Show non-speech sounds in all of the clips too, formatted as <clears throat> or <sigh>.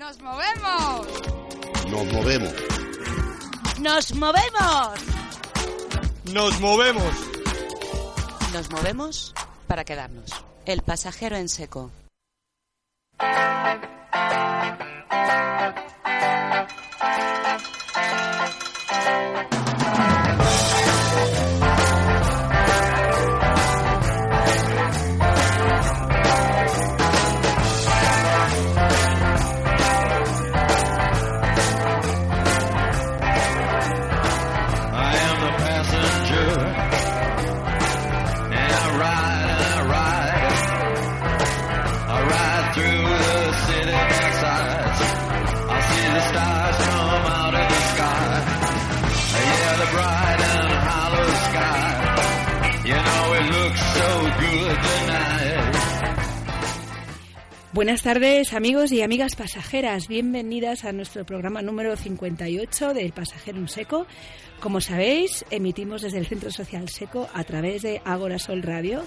¡Nos movemos! Nos movemos. ¡Nos movemos! ¡Nos movemos! Nos movemos para quedarnos. El pasajero en seco. Buenas tardes amigos y amigas pasajeras, bienvenidas a nuestro programa número 58 del Pasajero en Seco. Como sabéis, emitimos desde el Centro Social Seco a través de Agora Sol Radio.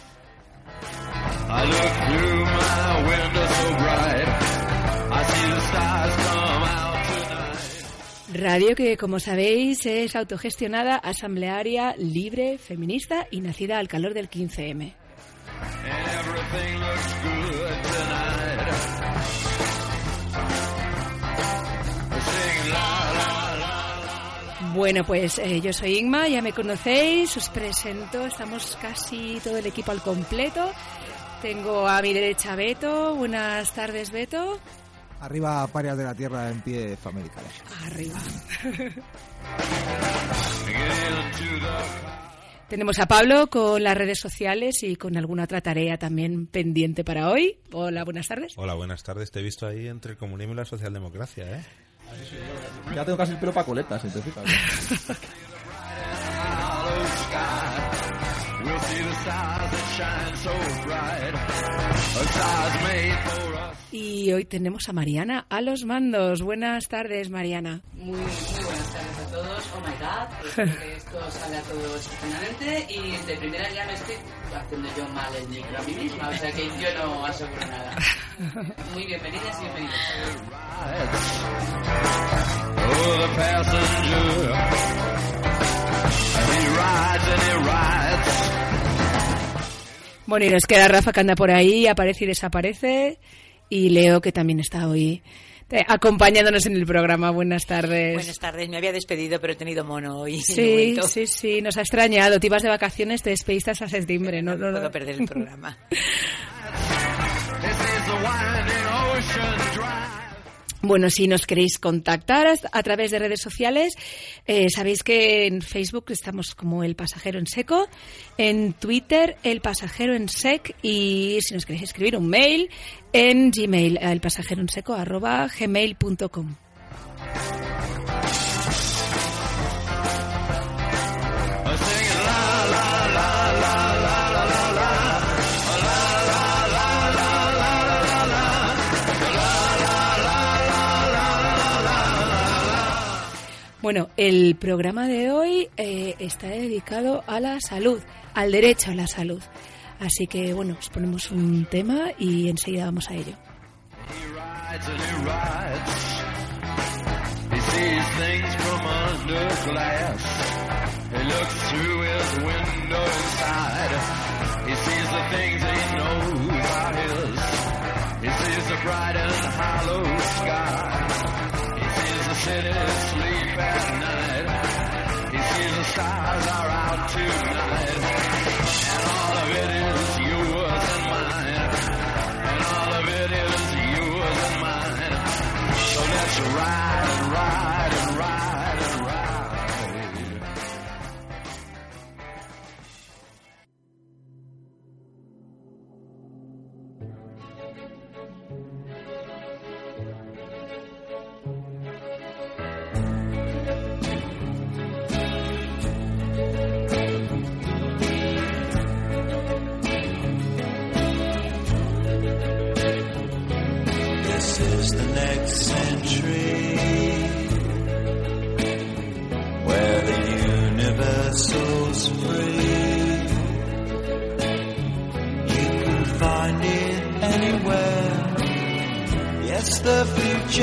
Radio que, como sabéis, es autogestionada, asamblearia, libre, feminista y nacida al calor del 15M. Bueno, pues eh, yo soy Ingma, ya me conocéis, os presento, estamos casi todo el equipo al completo. Tengo a mi derecha Beto, buenas tardes Beto. Arriba, parias de la tierra en pie famélica. Arriba. <laughs> Tenemos a Pablo con las redes sociales y con alguna otra tarea también pendiente para hoy. Hola, buenas tardes. Hola, buenas tardes. Te he visto ahí entre el comunismo y la socialdemocracia, ¿eh? Ya tengo casi el pelo para coletas, si te fijas. Y hoy tenemos a Mariana a los mandos. Buenas tardes, Mariana. Muy, muy buenas tardes a todos. Oh my god, <laughs> espero que esto salga todo estupendamente. Y de primera ya me estoy haciendo yo mal el micro a mí misma, o sea que yo no aseguro nada. <laughs> Muy bienvenidas y bienvenidos. Oh, the passenger. He rides and he rides. Bueno, y nos queda Rafa que anda por ahí, aparece y desaparece. Y Leo que también está hoy eh, acompañándonos en el programa. Buenas tardes. Buenas tardes, me había despedido, pero he tenido mono hoy. <laughs> Sí, sí, sí, nos ha extrañado. Te ibas de vacaciones, te despediste a septiembre. No, no, no. puedo perder el programa. <laughs> Bueno, si nos queréis contactar a, través de redes sociales, eh, sabéis que en Facebook estamos como El Pasajero en Seco, en Twitter El Pasajero en Sec y si nos queréis escribir un mail en Gmail, el pasajero en seco arroba gmail.com. Bueno, el programa de hoy eh, está dedicado a la salud, al derecho a la salud. Así que, bueno, os ponemos un tema y enseguida vamos a ello. He sees the bright and hollow sky. He sees the city sleep at night. He sees the stars are out tonight. And all of it is yours and mine. And all of it is yours and mine. So let's ride and ride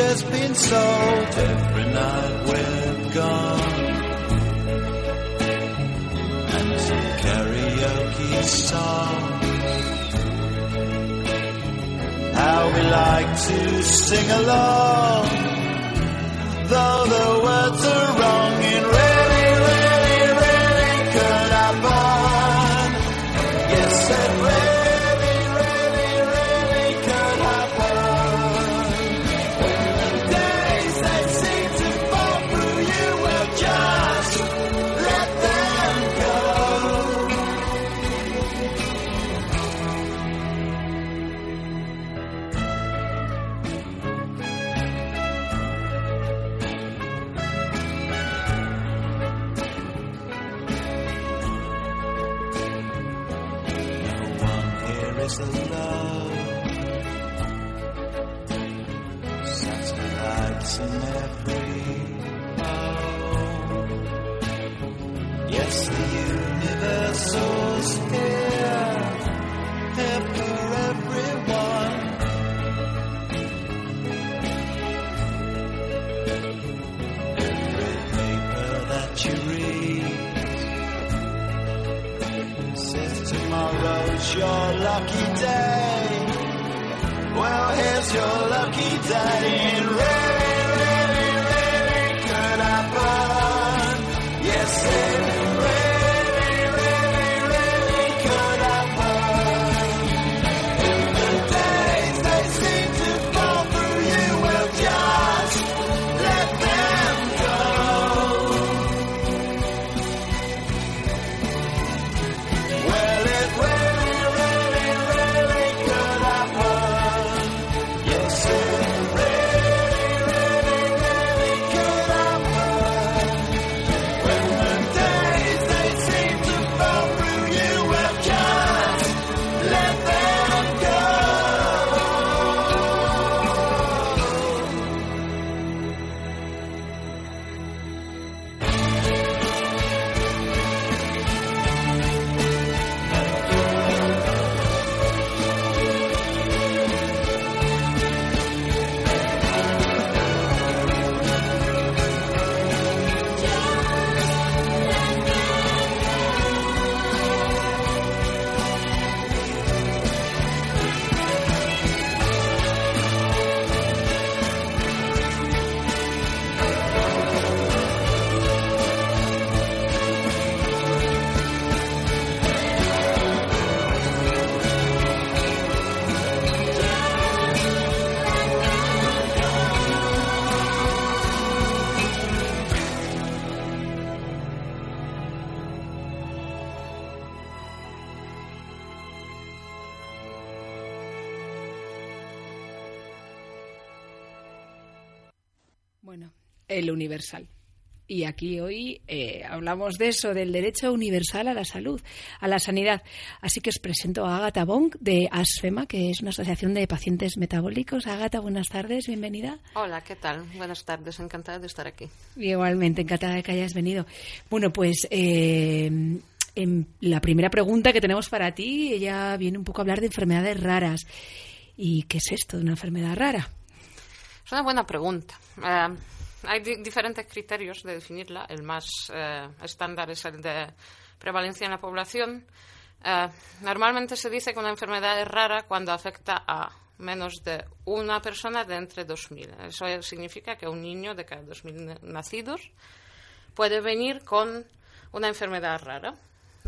future's been sold every night we're gone. And some karaoke songs. How we like to sing along, though the words are wrong. El universal. Y aquí hoy eh, hablamos de eso, del derecho universal a la salud, a la sanidad. Así que os presento a Agata Bonk de ASFEMA, que es una asociación de pacientes metabólicos. Agata, buenas tardes, bienvenida. Hola, ¿qué tal? Buenas tardes, encantada de estar aquí. Igualmente, encantada de que hayas venido. Bueno, pues eh, en la primera pregunta que tenemos para ti, ella viene un poco a hablar de enfermedades raras. ¿Y qué es esto de una enfermedad rara? Es una buena pregunta. Eh, hay di- diferentes criterios de definirla. El más eh, estándar es el de prevalencia en la población. Eh, normalmente se dice que una enfermedad es rara cuando afecta a menos de una persona de entre 2.000. Eso significa que un niño de cada 2.000 nacidos puede venir con una enfermedad rara.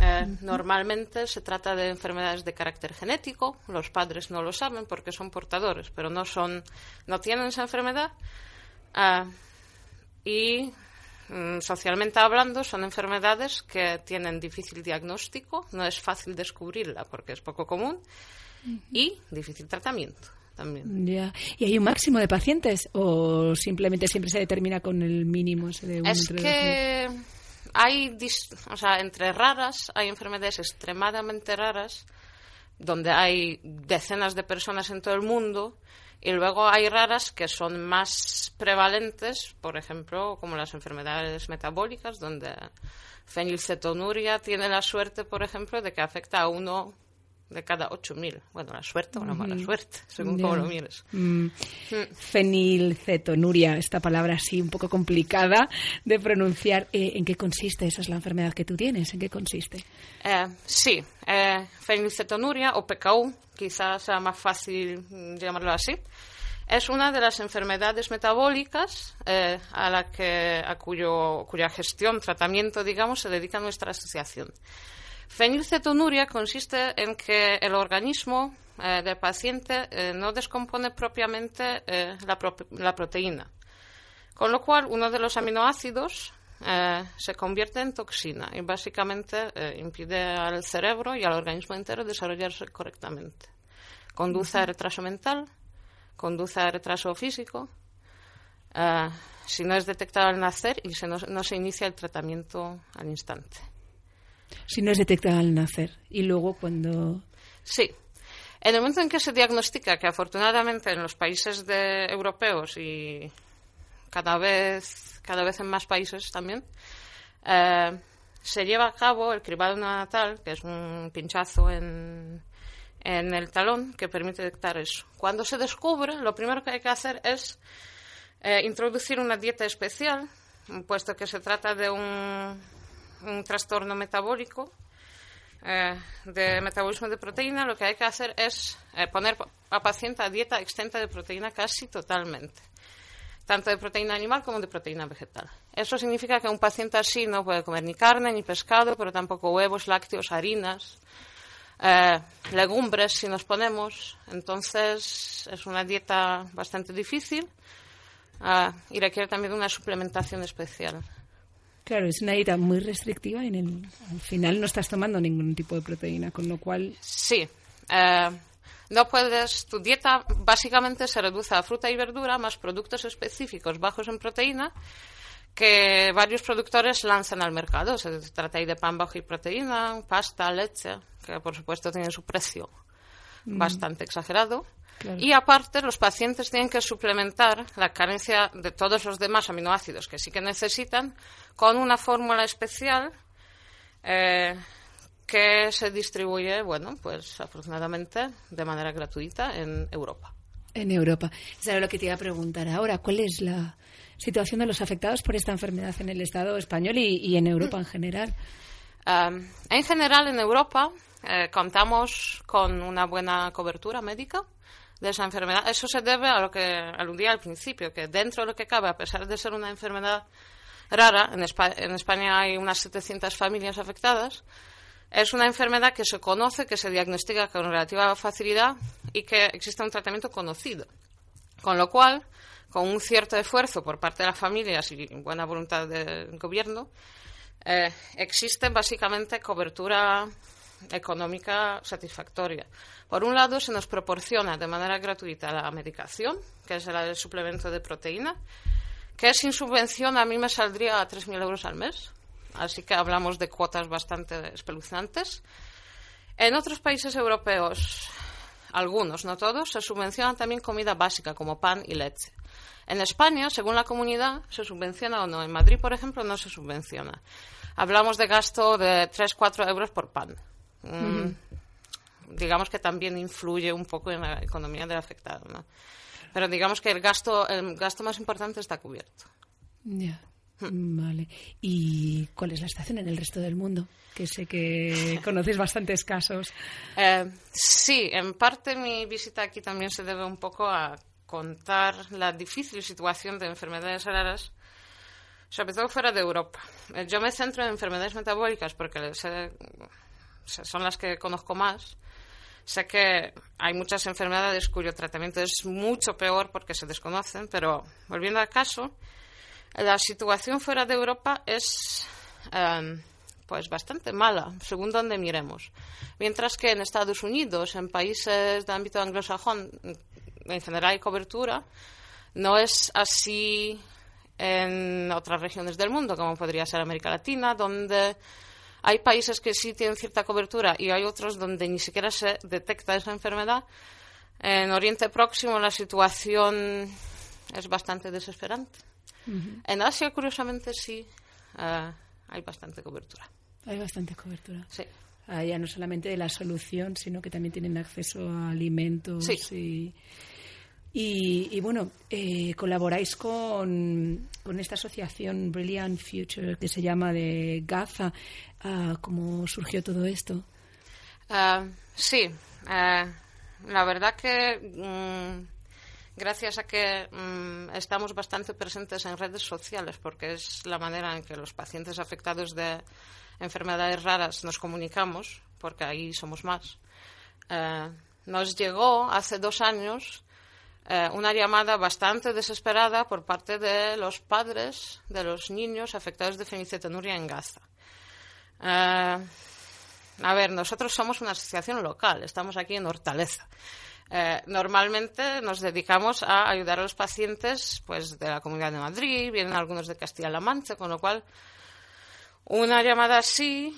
Eh, Normalmente se trata de enfermedades de carácter genético. Los padres no lo saben porque son portadores, pero no son, no tienen esa enfermedad. Ah, y mm, socialmente hablando son enfermedades que tienen difícil diagnóstico, no es fácil descubrirla porque es poco común y difícil tratamiento también. Ya. ¿Y hay un máximo de pacientes o simplemente siempre se determina con el mínimo ese de Es que hay, dis- o sea, entre raras hay enfermedades extremadamente raras donde hay decenas de personas en todo el mundo Y luego hay raras que son más prevalentes, por ejemplo, como las enfermedades metabólicas, donde fenilcetonuria tiene la suerte, por ejemplo, de que afecta a uno de cada 8.000. Bueno, la suerte o la mala suerte, según Ya. cómo lo mires. Mm, Fenilcetonuria, esta palabra así un poco complicada de pronunciar. Eh, ¿En qué consiste? Esa es la enfermedad que tú tienes. ¿En qué consiste? Eh, sí, eh, fenilcetonuria o PKU, quizás sea más fácil mm, llamarlo así, es una de las enfermedades metabólicas eh, a la que a cuyo, cuya gestión, tratamiento, digamos, se dedica nuestra asociación. Fenilcetonuria consiste en que el organismo eh, del paciente eh, no descompone propiamente eh, la, pro- la proteína, con lo cual uno de los aminoácidos se convierte en toxina y básicamente impide al cerebro y al organismo entero desarrollarse correctamente. Conduce a retraso mental, conduce a retraso físico, si no es detectado al nacer y no se inicia el tratamiento al instante. Si no es detectada al nacer. Y luego cuando... Sí. En el momento en que se diagnostica, que afortunadamente en los países de- europeos y cada vez, cada vez en más países también, eh, se lleva a cabo el cribado neonatal, que es un pinchazo en, en el talón que permite detectar eso. Cuando se descubre, lo primero que hay que hacer es eh, introducir una dieta especial, puesto que se trata de un, un trastorno metabólico eh, de metabolismo de proteína, lo que hay que hacer es eh, poner a paciente a dieta extenta de proteína casi totalmente, tanto de proteína animal como de proteína vegetal. Eso significa que un paciente así no puede comer ni carne ni pescado, pero tampoco huevos, lácteos, harinas, eh, legumbres si nos ponemos. Entonces es una dieta bastante difícil y requiere también una suplementación especial. Claro, es una dieta muy restrictiva y en el, al final no estás tomando ningún tipo de proteína, con lo cual... Sí. eh, no puedes, tu dieta básicamente se reduce a fruta y verdura más productos específicos bajos en proteína que varios productores lanzan al mercado. Se trata ahí de pan bajo en proteína, pasta, leche, que por supuesto tienen su precio Mm. bastante exagerado. Claro. Y aparte, los pacientes tienen que suplementar la carencia de todos los demás aminoácidos que sí que necesitan con una fórmula especial eh, que se distribuye, bueno, pues afortunadamente de manera gratuita en Europa. En Europa. Eso lo que te iba a preguntar ahora. ¿Cuál es la situación de los afectados por esta enfermedad en el Estado español y, y en Europa en general? Um, en general, en Europa eh, contamos con una buena cobertura médica de esa enfermedad. Eso se debe a lo que aludía al principio, que dentro de lo que cabe, a pesar de ser una enfermedad rara, en, Espa- en España hay unas 700 familias afectadas, es una enfermedad que se conoce, que se diagnostica con relativa facilidad y que existe un tratamiento conocido. Con lo cual, con un cierto esfuerzo por parte de las familias y buena voluntad del gobierno, eh, existe básicamente cobertura económica satisfactoria. Por un lado, se nos proporciona de manera gratuita la medicación, que es del suplemento de proteína, que sin subvención a mí me saldría a 3.000 euros al mes. Así que hablamos de cuotas bastante espeluznantes. En otros países europeos, algunos, no todos, se subvenciona también comida básica como pan y leche. En España, según la comunidad, se subvenciona o no. En Madrid, por ejemplo, no se subvenciona. Hablamos de gasto de 3-4 euros por pan. Mm. Digamos que también influye un poco en la economía del afectado. ¿no? Pero digamos que el gasto, el gasto más importante está cubierto. Ya. Vale. ¿Y cuál es la situación en el resto del mundo? Que sé que <laughs> conoces bastantes casos. Eh, sí, en parte mi visita aquí también se debe un poco a contar la difícil situación de enfermedades raras, sobre todo fuera de Europa. Eh, yo me centro en enfermedades metabólicas porque sé- son las que conozco más. Sé que hay muchas enfermedades cuyo tratamiento es mucho peor porque se desconocen, pero volviendo al caso, la situación fuera de Europa es em, pues bastante mala, según donde miremos. Mientras que en Estados Unidos, en países de ámbito anglosajón, en general hay cobertura, no es así en otras regiones del mundo, como podría ser América Latina, donde hay países que sí tienen cierta cobertura y hay otros donde ni siquiera se detecta esa enfermedad. En Oriente Próximo la situación es bastante desesperante. En Asia, curiosamente, sí eh, hay bastante cobertura. Hay bastante cobertura. Sí. Ah, ya no solamente de la solución, sino que también tienen acceso a alimentos y, y, bueno, eh, colaboráis con, con esta asociación Brilliant Future que se llama de Gaza. Ah, ¿Cómo surgió todo esto? Ah, sí, eh, la verdad que mm, gracias a que mm, estamos bastante presentes en redes sociales, porque es la manera en que los pacientes afectados de enfermedades raras nos comunicamos, porque ahí somos más, nos llegó hace dos años eh, una llamada bastante desesperada por parte de los padres de los niños afectados de fenilcetonuria en Gaza. Eh, a ver, nosotros somos una asociación local, estamos aquí en Hortaleza. Eh, normalmente nos dedicamos a ayudar a los pacientes pues, de la Comunidad de Madrid, vienen algunos de Castilla-La Mancha, con lo cual una llamada así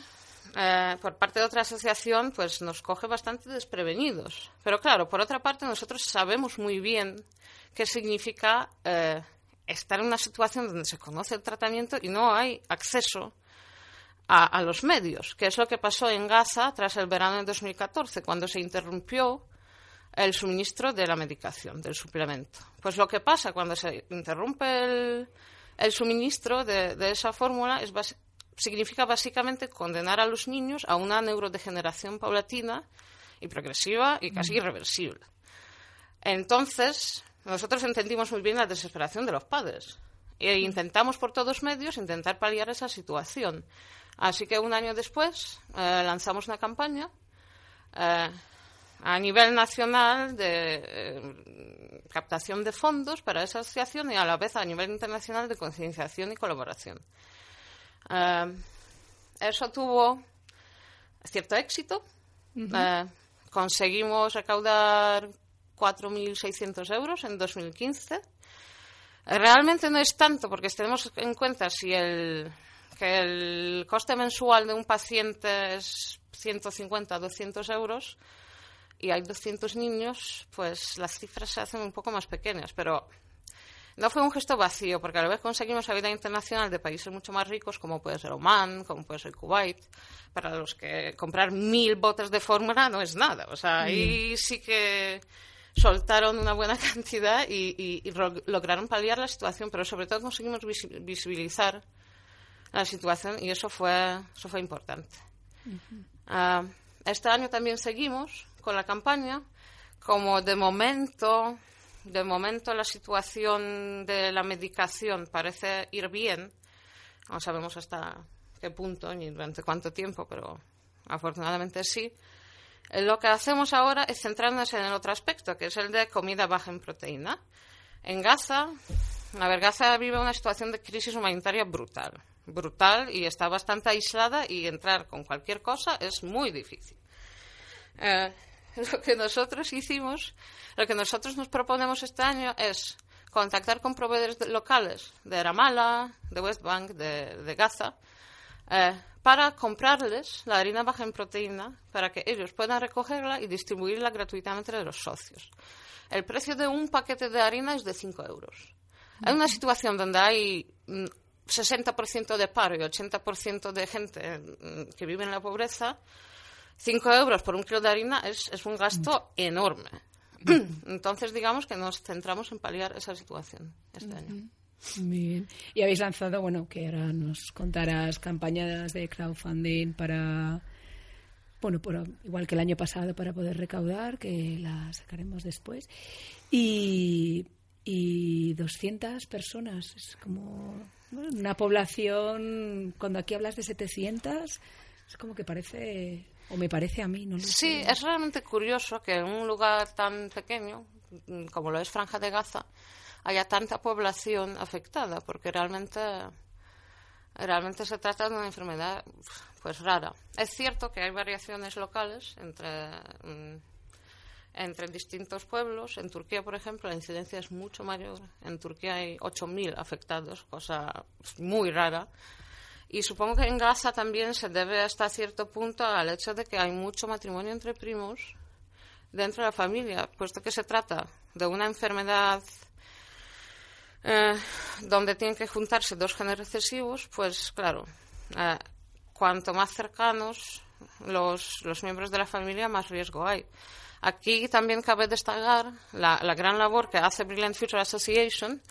eh, por parte de otra asociación pues nos coge bastante desprevenidos. Pero claro, por otra parte nosotros sabemos muy bien qué significa eh, estar en una situación donde se conoce el tratamiento y no hay acceso a, a, los medios, que es lo que pasó en Gaza tras el verano de 2014, cuando se interrumpió el suministro de la medicación, del suplemento. Pues lo que pasa cuando se interrumpe el, suministro de, esa fórmula es bas significa básicamente condenar a los niños a una neurodegeneración paulatina y progresiva y casi irreversible. Entonces, nosotros entendimos muy bien la desesperación de los padres e intentamos por todos medios intentar paliar esa situación. Así que un año después eh, lanzamos una campaña eh, a nivel nacional de eh, captación de fondos para esa asociación y a la vez a nivel internacional de concienciación y colaboración. Uh, eso tuvo cierto éxito. Uh -huh. uh, conseguimos recaudar 4.600 euros en 2015. Realmente no es tanto porque tenemos en cuenta si el, que el coste mensual de un paciente es 150 200 euros y hay 200 niños, pues las cifras se hacen un poco más pequeñas, pero no fue un gesto vacío, porque a la vez conseguimos ayuda internacional de países mucho más ricos, como puede ser Oman, como puede ser Kuwait, para los que comprar mil botes de fórmula no es nada. O sea, ahí sí que soltaron una buena <laughs> cantidad y, y, y lograron paliar la situación, pero sobre todo conseguimos visibilizar la situación y eso fue, eso fue importante. Uh -huh. uh, este año también seguimos con la campaña. Como de momento de momento la situación de la medicación parece ir bien. No sabemos hasta qué punto ni durante cuánto tiempo, pero afortunadamente sí. Lo que hacemos ahora es centrarnos en el otro aspecto, que es el de comida baja en proteína. En Gaza, a ver, Gaza vive una situación de crisis humanitaria brutal, brutal y está bastante aislada y entrar con cualquier cosa es muy difícil. Eh, <laughs> lo que nosotros hicimos, lo que nosotros nos proponemos este año es contactar con proveedores locales de Ramallah, de West Bank, de, Gaza, eh, para comprarles la harina baja en proteína para que ellos puedan recogerla y distribuirla gratuitamente de los socios. El precio de un paquete de harina es de 5 euros. Hay una situación donde hay 60% de paro y 80% de gente mm, que vive en la pobreza, 5 euros por un kilo de harina es, es un gasto enorme. <clears throat> Entonces, digamos que nos centramos en paliar esa situación este uh -huh. año. Muy bien. Y habéis lanzado, bueno, que ahora nos contarás campañas de crowdfunding para, bueno, por, igual que el año pasado, para poder recaudar, que la sacaremos después. Y, y 200 personas, es como bueno, una población, cuando aquí hablas de 700, es como que parece o me parece a mí, no lo Sí, sé. es realmente curioso que en un lugar tan pequeño como lo es Franja de Gaza haya tanta población afectada, porque realmente realmente se trata de una enfermedad pues rara. Es cierto que hay variaciones locales entre entre distintos pueblos. En Turquía, por ejemplo, la incidencia es mucho mayor. En Turquía hay 8.000 afectados, cosa muy rara. Y supongo que en Gaza también se debe hasta cierto punto al hecho de que hay mucho matrimonio entre primos dentro de la familia, puesto que se trata de una enfermedad eh, donde tienen que juntarse dos genes recesivos, pues claro, eh, cuanto más cercanos los, los miembros de la familia, más riesgo hay. Aquí también cabe destacar la, la gran labor que hace Brilliant Future Association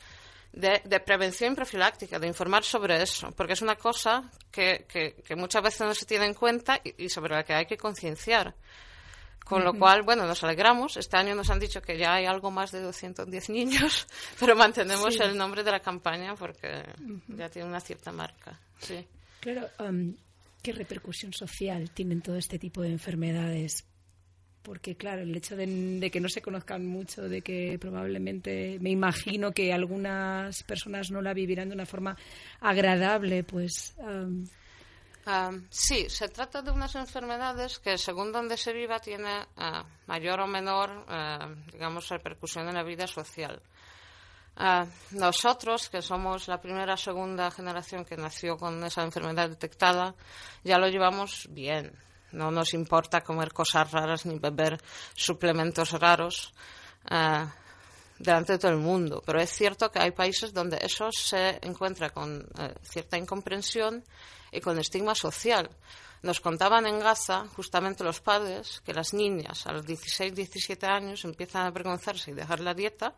de, de prevención profiláctica, de informar sobre eso, porque es una cosa que, que- que muchas veces no se tiene en cuenta y, y sobre la que hay que concienciar. Con lo cual, bueno, nos alegramos. Este año nos han dicho que ya hay algo más de 210 niños, <laughs> pero mantenemos Sí. el nombre de la campaña porque ya tiene una cierta marca. Sí. Claro, am, ¿qué repercusión social tienen todo este tipo de enfermedades? Porque, claro, el hecho de, que no se conozcan mucho, de que probablemente, me imagino que algunas personas no la vivirán de una forma agradable, pues... Ah, sí, se trata de unas enfermedades que, según donde se viva, tiene ah, mayor o menor, ah, digamos, repercusión en la vida social. Ah, nosotros, que somos la primera o segunda generación que nació con esa enfermedad detectada, ya lo llevamos bien. No nos importa comer cosas raras ni beber suplementos raros ah, delante de todo el mundo. Pero es cierto que hay países donde eso se encuentra con eh, cierta incomprensión y con estigma social. Nos contaban en Gaza, justamente los padres, que las niñas a los 16, 17 años empiezan a avergonzarse y dejar la dieta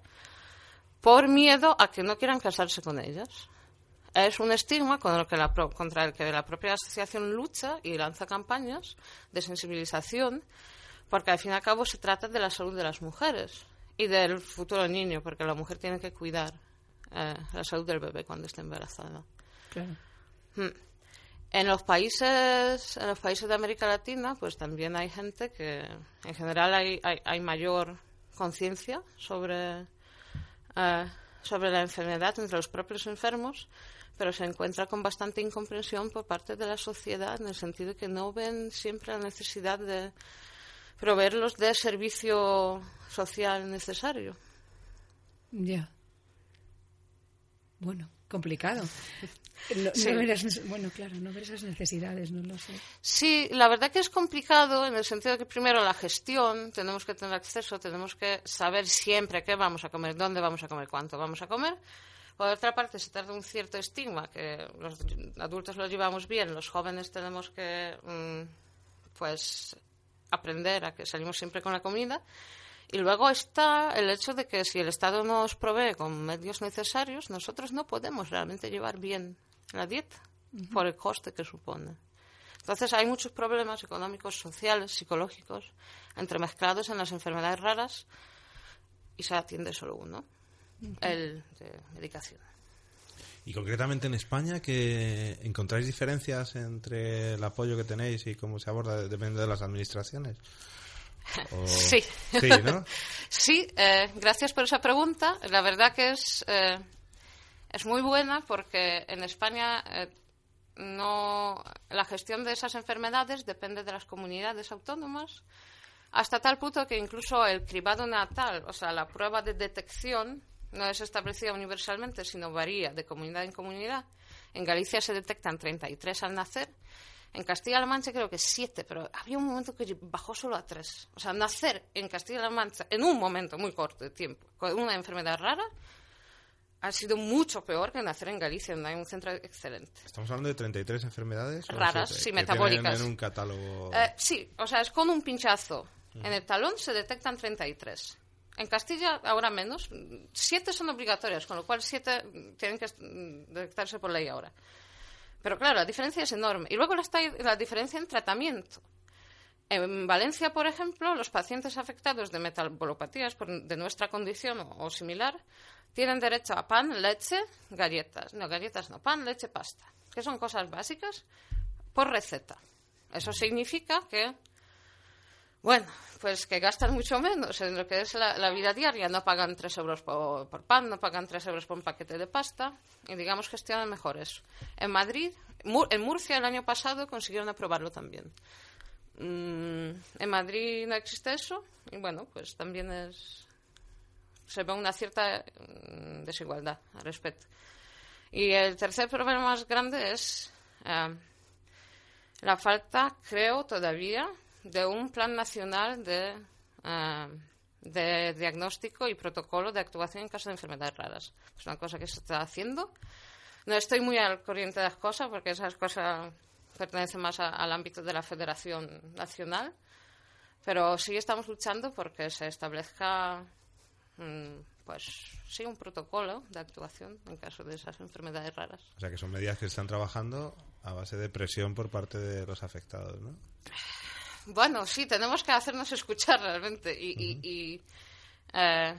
por miedo a que no quieran casarse con ellas. Es un estigma con el que la pro- contra el que la propia asociación lucha y lanza campañas de sensibilización, porque al fin y al cabo se trata de la salud de las mujeres y del futuro niño, porque la mujer tiene que cuidar eh, la salud del bebé cuando esté embarazada. claro. Hmm. En los países, en los países de América Latina, pues también hay gente que, en general, hay, hay, hay mayor conciencia sobre, eh, sobre la enfermedad entre los propios enfermos, pero se encuentra con bastante incomprensión por parte de la sociedad en el sentido de que no ven siempre la necesidad de proveerlos de servicio social necesario. Ya. Bueno, complicado. <laughs> No, Sí. no bueno, claro, no ver esas necesidades, no lo sé. Sí, la verdad que es complicado en el sentido de que primero la gestión, tenemos que tener acceso, tenemos que saber siempre qué vamos a comer, dónde vamos a comer, cuánto vamos a comer. Por otra parte, se trata de un cierto estigma que los adultos lo llevamos bien, los jóvenes tenemos que mm, pues aprender a que salimos siempre con la comida. Y luego está el hecho de que si el Estado nos provee con medios necesarios, nosotros no podemos realmente llevar bien la dieta por el coste que supone. Entonces hay muchos problemas económicos, sociales, psicológicos, entremezclados en las enfermedades raras y se atiende solo uno, el de medicación. Y concretamente en España, que encontráis diferencias entre el apoyo que tenéis y cómo se aborda dependiendo de las administraciones. O- <laughs> Sí. Sí, ¿no? <laughs> Sí, eh, gracias por esa pregunta. La verdad que es, eh, es muy buena porque en España eh, no, la gestión de esas enfermedades depende de las comunidades autónomas hasta tal punto que incluso el cribado natal, o sea, la prueba de detección, no es establecida universalmente, sino varía de comunidad en comunidad. En Galicia se detectan 33 al nacer. En Castilla-La Mancha creo que 7, pero había un momento que bajó solo a 3. O sea, nacer en Castilla-La Mancha en un momento muy corto de tiempo con una enfermedad rara ha sido mucho peor que nacer en Galicia, donde hay un centro excelente. Estamos hablando de 33 enfermedades. Raras, sí, metabólicas. en un catálogo. Eh, sí, o sea, es con un pinchazo. En el talón se detectan 33. En Castilla, ahora menos. Siete son obligatorias, con lo cual siete tienen que detectarse por ley ahora. Pero claro, la diferencia es enorme. Y luego está la diferencia en tratamiento. En Valencia, por ejemplo, los pacientes afectados de metabolopatías de nuestra condición o similar tienen derecho a pan, leche, galletas. No, galletas no, pan, leche, pasta. Que son cosas básicas por receta. Eso significa que, bueno, pues que gastan mucho menos en lo que es la, vida diaria. No pagan 3 euros por, por pan, no pagan 3 euros por un paquete de pasta y, digamos, gestionan mejor eso. En Madrid, Mur- en Murcia el año pasado consiguieron aprobarlo también. Mm, en Madrid no existe eso y, bueno, pues también es se ve una cierta mm, desigualdad al respecto. Y el tercer problema más grande es eh, la falta, creo, todavía de un plan nacional de eh, de diagnóstico y protocolo de actuación en caso de enfermedades raras. Es una cosa que se está haciendo. No estoy muy al corriente de las cosas porque esas cosas pertenecen más al ámbito de la Federación Nacional, pero sí estamos luchando porque se establezca, mm, pues sí, un protocolo de actuación en caso de esas enfermedades raras. O sea, que son medidas que están trabajando a base de presión por parte de los afectados, ¿no? Bueno, sí, tenemos que hacernos escuchar realmente y, y- y, eh,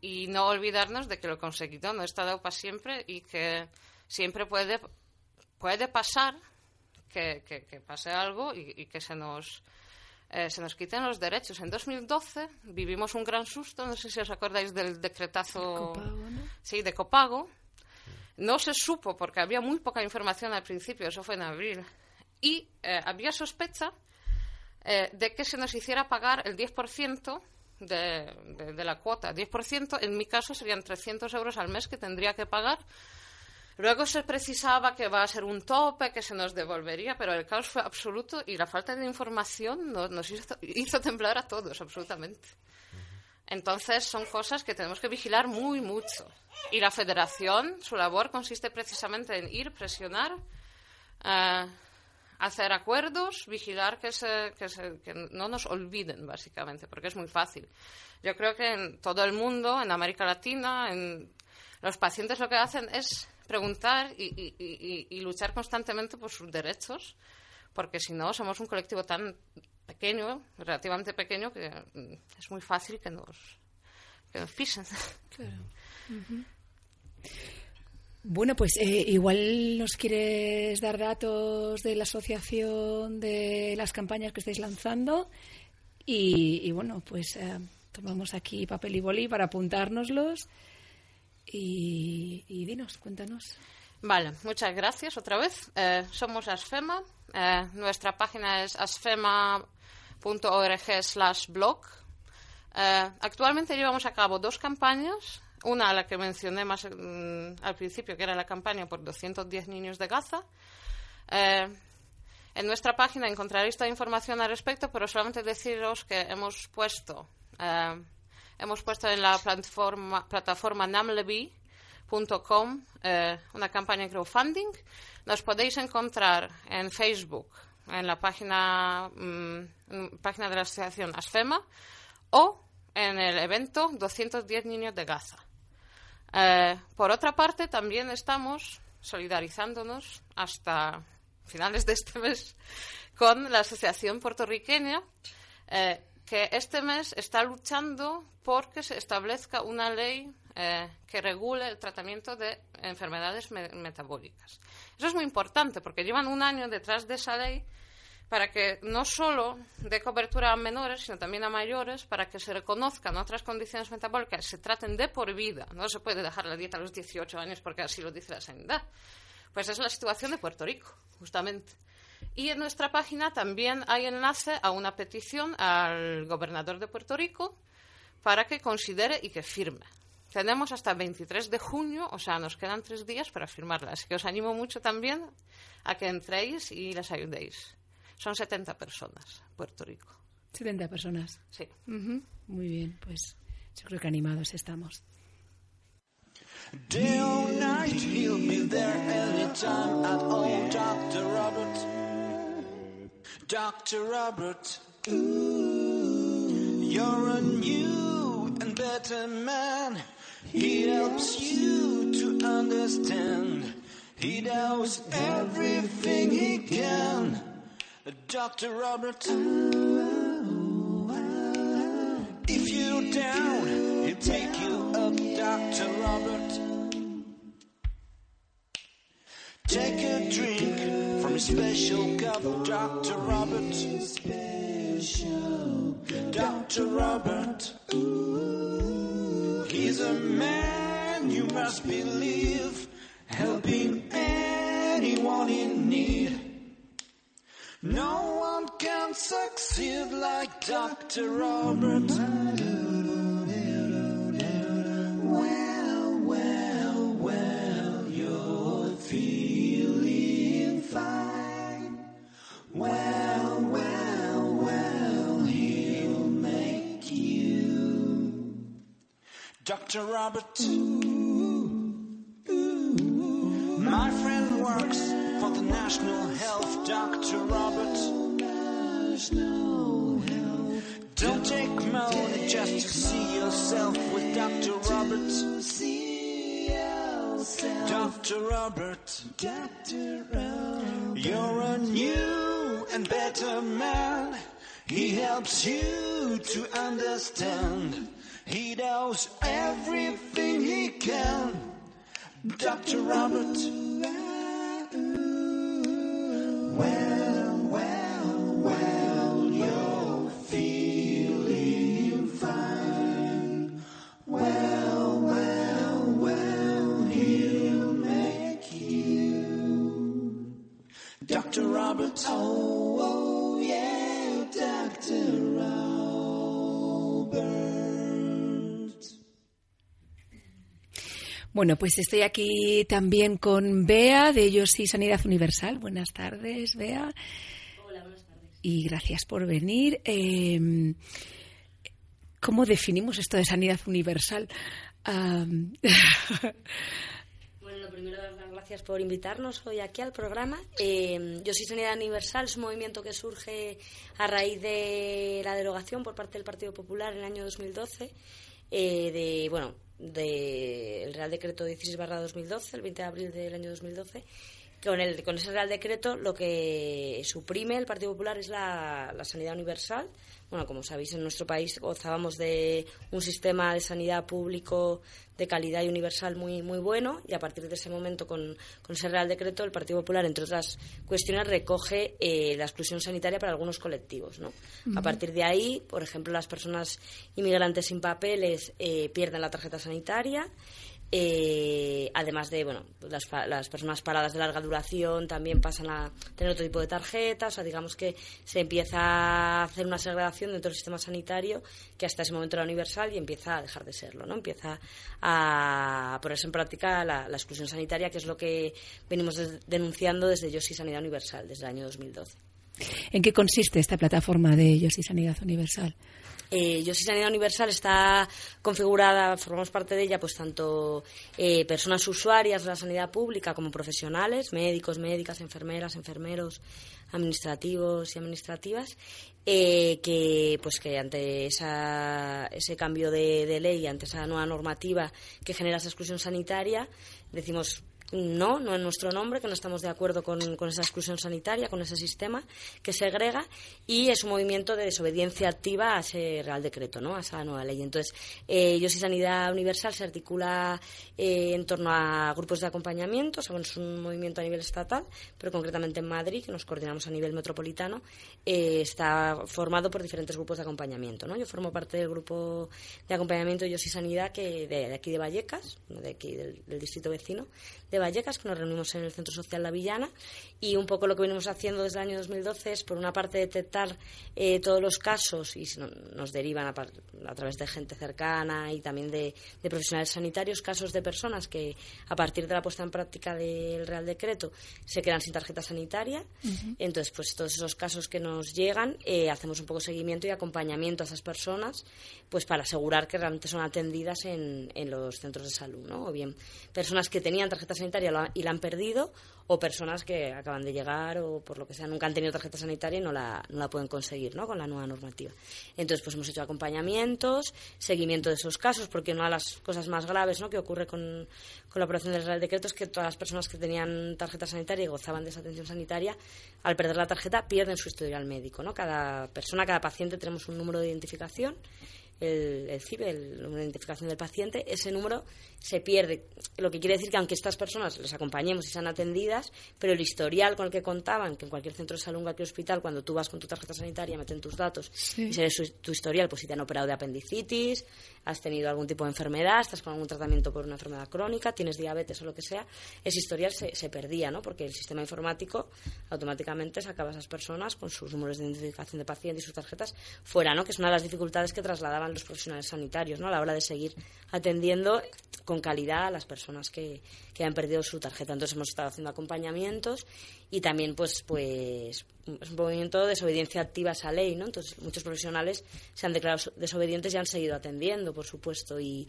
y no olvidarnos de que lo conseguido no está dado para siempre y que siempre puede, puede pasar que, que- que pase algo y, y que se nos, eh, se nos quiten los derechos. En 2012 vivimos un gran susto, no sé si os acordáis del decretazo Copago, ¿no? sí, de copago. No se supo porque había muy poca información al principio, eso fue en abril. Y eh, había sospecha eh, de que se nos hiciera pagar el 10% de, de, de la cuota. 10% en mi caso serían 300 euros al mes que tendría que pagar. Luego se precisaba que va a ser un tope, que se nos devolvería, pero el caos fue absoluto y la falta de información no- nos hizo, hizo temblar a todos, absolutamente. Entonces son cosas que tenemos que vigilar muy mucho. Y la federación, su labor consiste precisamente en ir, presionar, eh, hacer acuerdos, vigilar que, se, que, se- que no nos olviden, básicamente, porque es muy fácil. Yo creo que en todo el mundo, en América Latina, en los pacientes lo que hacen es preguntar y, y- y- y luchar constantemente por sus derechos, porque si no, somos un colectivo tan pequeño, relativamente pequeño, que mm, es muy fácil que nos, que nos pisen. Claro. Bueno, pues eh, igual nos quieres dar datos de la asociación, de las campañas que estáis lanzando y, bueno, pues eh, tomamos aquí papel y boli para apuntárnoslos y, y dinos, cuéntanos. Vale, muchas gracias otra vez. Eh, somos Asfema. Eh, nuestra página es asfema.org slash blog. Actualmente llevamos a cabo dos campañas. Una, la que mencioné más mm, al principio, que era la campaña por 210 niños de Gaza. Eh, en nuestra página encontraréis toda información al respecto, pero solamente deciros que hemos puesto, eh, hemos puesto en la plataforma, plataforma namleby.com eh, una campaña de crowdfunding. Nos podéis encontrar en Facebook, en la página, mm, página de la asociación Asfema, o en el evento 210 niños de Gaza. Eh, por otra parte, también estamos solidarizándonos hasta finales de este mes con la Asociación Puertorriqueña, eh, que este mes está luchando porque se establezca una ley eh, que regule el tratamiento de enfermedades me- metabólicas. Eso es muy importante porque llevan un año detrás de esa ley para que no solo dé cobertura a menores, sino también a mayores, para que se reconozcan otras condiciones metabólicas, se traten de por vida. No se puede dejar la dieta a los 18 años porque así lo dice la sanidad. Pues es la situación de Puerto Rico, justamente. Y en nuestra página también hay enlace a una petición al gobernador de Puerto Rico para que considere y que firme. Tenemos hasta el 23 de junio, o sea, nos quedan tres días para firmarla. Así que os animo mucho también a que entréis y les ayudéis. Son 70 personas, Puerto Rico. 70 personas. Sí. Ujú. Muy bien, pues yo creo que animados estamos. Day or night, he'll be there anytime at all. Dr. Robert, Dr. Robert, ooh, you're a new and better man. He helps you to understand. He knows everything he can. Dr. Robert, if you're down, he'll take you up, Dr. Robert. Take a drink from a special cup, Dr. Robert. Dr. Robert. He's a man you must believe, helping anyone in need. No one can succeed like Dr. Robert. Well, well, well, you're feeling fine. Well, well, well, he'll make you. Dr. Robert. National Health, Dr. Robert. Don't take money just to see yourself with Dr. Robert. Dr. Robert. You're a new and better man. He helps you to understand. He knows everything he can. Dr. Robert. Dr. Robert. Oh, oh, yeah, Dr. Robert. Bueno, pues estoy aquí también con Bea de Ellos y Sanidad Universal. Buenas tardes, Bea. Hola, buenas tardes. Y gracias por venir. Eh, ¿Cómo definimos esto de sanidad universal? <laughs> Bueno, lo primero, gracias por invitarnos hoy aquí al programa. Eh, Yo soy Sanidad Universal, es un movimiento que surge a raíz de la derogación por parte del Partido Popular en el año 2012 eh, de, bueno, del Real Decreto 16-2012, el 20 de abril del año 2012. Con, el, con ese Real Decreto lo que suprime el Partido Popular es la, la sanidad universal. Bueno, como sabéis, en nuestro país gozábamos de un sistema de sanidad público de calidad y universal muy, muy bueno y a partir de ese momento, con, con ese Real Decreto, el Partido Popular, entre otras cuestiones, recoge eh, la exclusión sanitaria para algunos colectivos. ¿no? A partir de ahí, por ejemplo, las personas inmigrantes sin papeles eh, pierden la tarjeta sanitaria. Eh, además de, bueno, las, las personas paradas de larga duración también pasan a tener otro tipo de tarjetas. O sea, digamos que se empieza a hacer una segregación dentro del sistema sanitario que hasta ese momento era universal y empieza a dejar de serlo, ¿no? Empieza a ponerse en práctica la, exclusión sanitaria, que es lo que venimos denunciando desde Yo sí Sanidad Universal, desde el año 2012. ¿En qué consiste esta plataforma de Ellos y Sanidad Universal? Eh, Yo sí Sanidad Universal está configurada, formamos parte de ella, pues tanto eh, personas usuarias de la sanidad pública como profesionales, médicos, médicas, enfermeras, enfermeros, administrativos y administrativas, eh, que pues que ante esa, ese cambio de, de ley, ante esa nueva normativa que genera esa exclusión sanitaria, decimos no, no en nuestro nombre, que no estamos de acuerdo con, con esa exclusión sanitaria, con ese sistema que segrega y es un movimiento de desobediencia activa a ese Real Decreto, ¿no? a esa nueva ley. Entonces, eh, Yo sí Sanidad Universal se articula eh, en torno a grupos de acompañamiento, o es un movimiento a nivel estatal, pero concretamente en Madrid, que nos coordinamos a nivel metropolitano, eh, está formado por diferentes grupos de acompañamiento. ¿no? Yo formo parte del grupo de acompañamiento Yo sí Sanidad que de, aquí de Vallecas, de aquí del, distrito vecino Vallecas, que nos reunimos en el Centro Social La Villana, y un poco lo que venimos haciendo desde el año 2012 es, por una parte, detectar eh, todos los casos y nos derivan a, a través de gente cercana y también de, de profesionales sanitarios, casos de personas que, a partir de la puesta en práctica del Real Decreto, se quedan sin tarjeta sanitaria. Entonces, pues todos esos casos que nos llegan, eh, hacemos un poco seguimiento y acompañamiento a esas personas, pues para asegurar que realmente son atendidas en, en los centros de salud, ¿no? O bien personas que tenían tarjeta sanitaria y la han perdido, o personas que acaban de llegar o por lo que sea nunca han tenido tarjeta sanitaria y no la, no la pueden conseguir, ¿no? Con la nueva normativa. Entonces, pues hemos hecho acompañamientos, seguimiento de esos casos, porque una de las cosas más graves, ¿no? Que ocurre con, con la aprobación del Real Decreto es que todas las personas que tenían tarjeta sanitaria y gozaban de esa atención sanitaria, al perder la tarjeta pierden su historial médico, ¿no? Cada persona, cada paciente tenemos un número de identificación el, el CIBE, el número de identificación del paciente, ese número se pierde. Lo que quiere decir que aunque estas personas les acompañemos y sean atendidas, pero el historial con el que contaban, que en cualquier centro de salud, en cualquier hospital, cuando tú vas con tu tarjeta sanitaria, meten tus datos y se ve su- tu historial, pues si te han operado de apendicitis, has tenido algún tipo de enfermedad, estás con algún tratamiento por una enfermedad crónica, tienes diabetes o lo que sea, ese historial se, se perdía, ¿no? Porque el sistema informático automáticamente sacaba a esas personas con sus números de identificación de paciente y sus tarjetas fuera, ¿no? Que es una de las dificultades que trasladaban los profesionales sanitarios, ¿no? A la hora de seguir atendiendo con calidad a las personas que, que han perdido su tarjeta. Entonces hemos estado haciendo acompañamientos y también pues pues es un movimiento de desobediencia activa a esa ley, ¿no? Entonces muchos profesionales se han declarado so- desobedientes y han seguido atendiendo, por supuesto, y,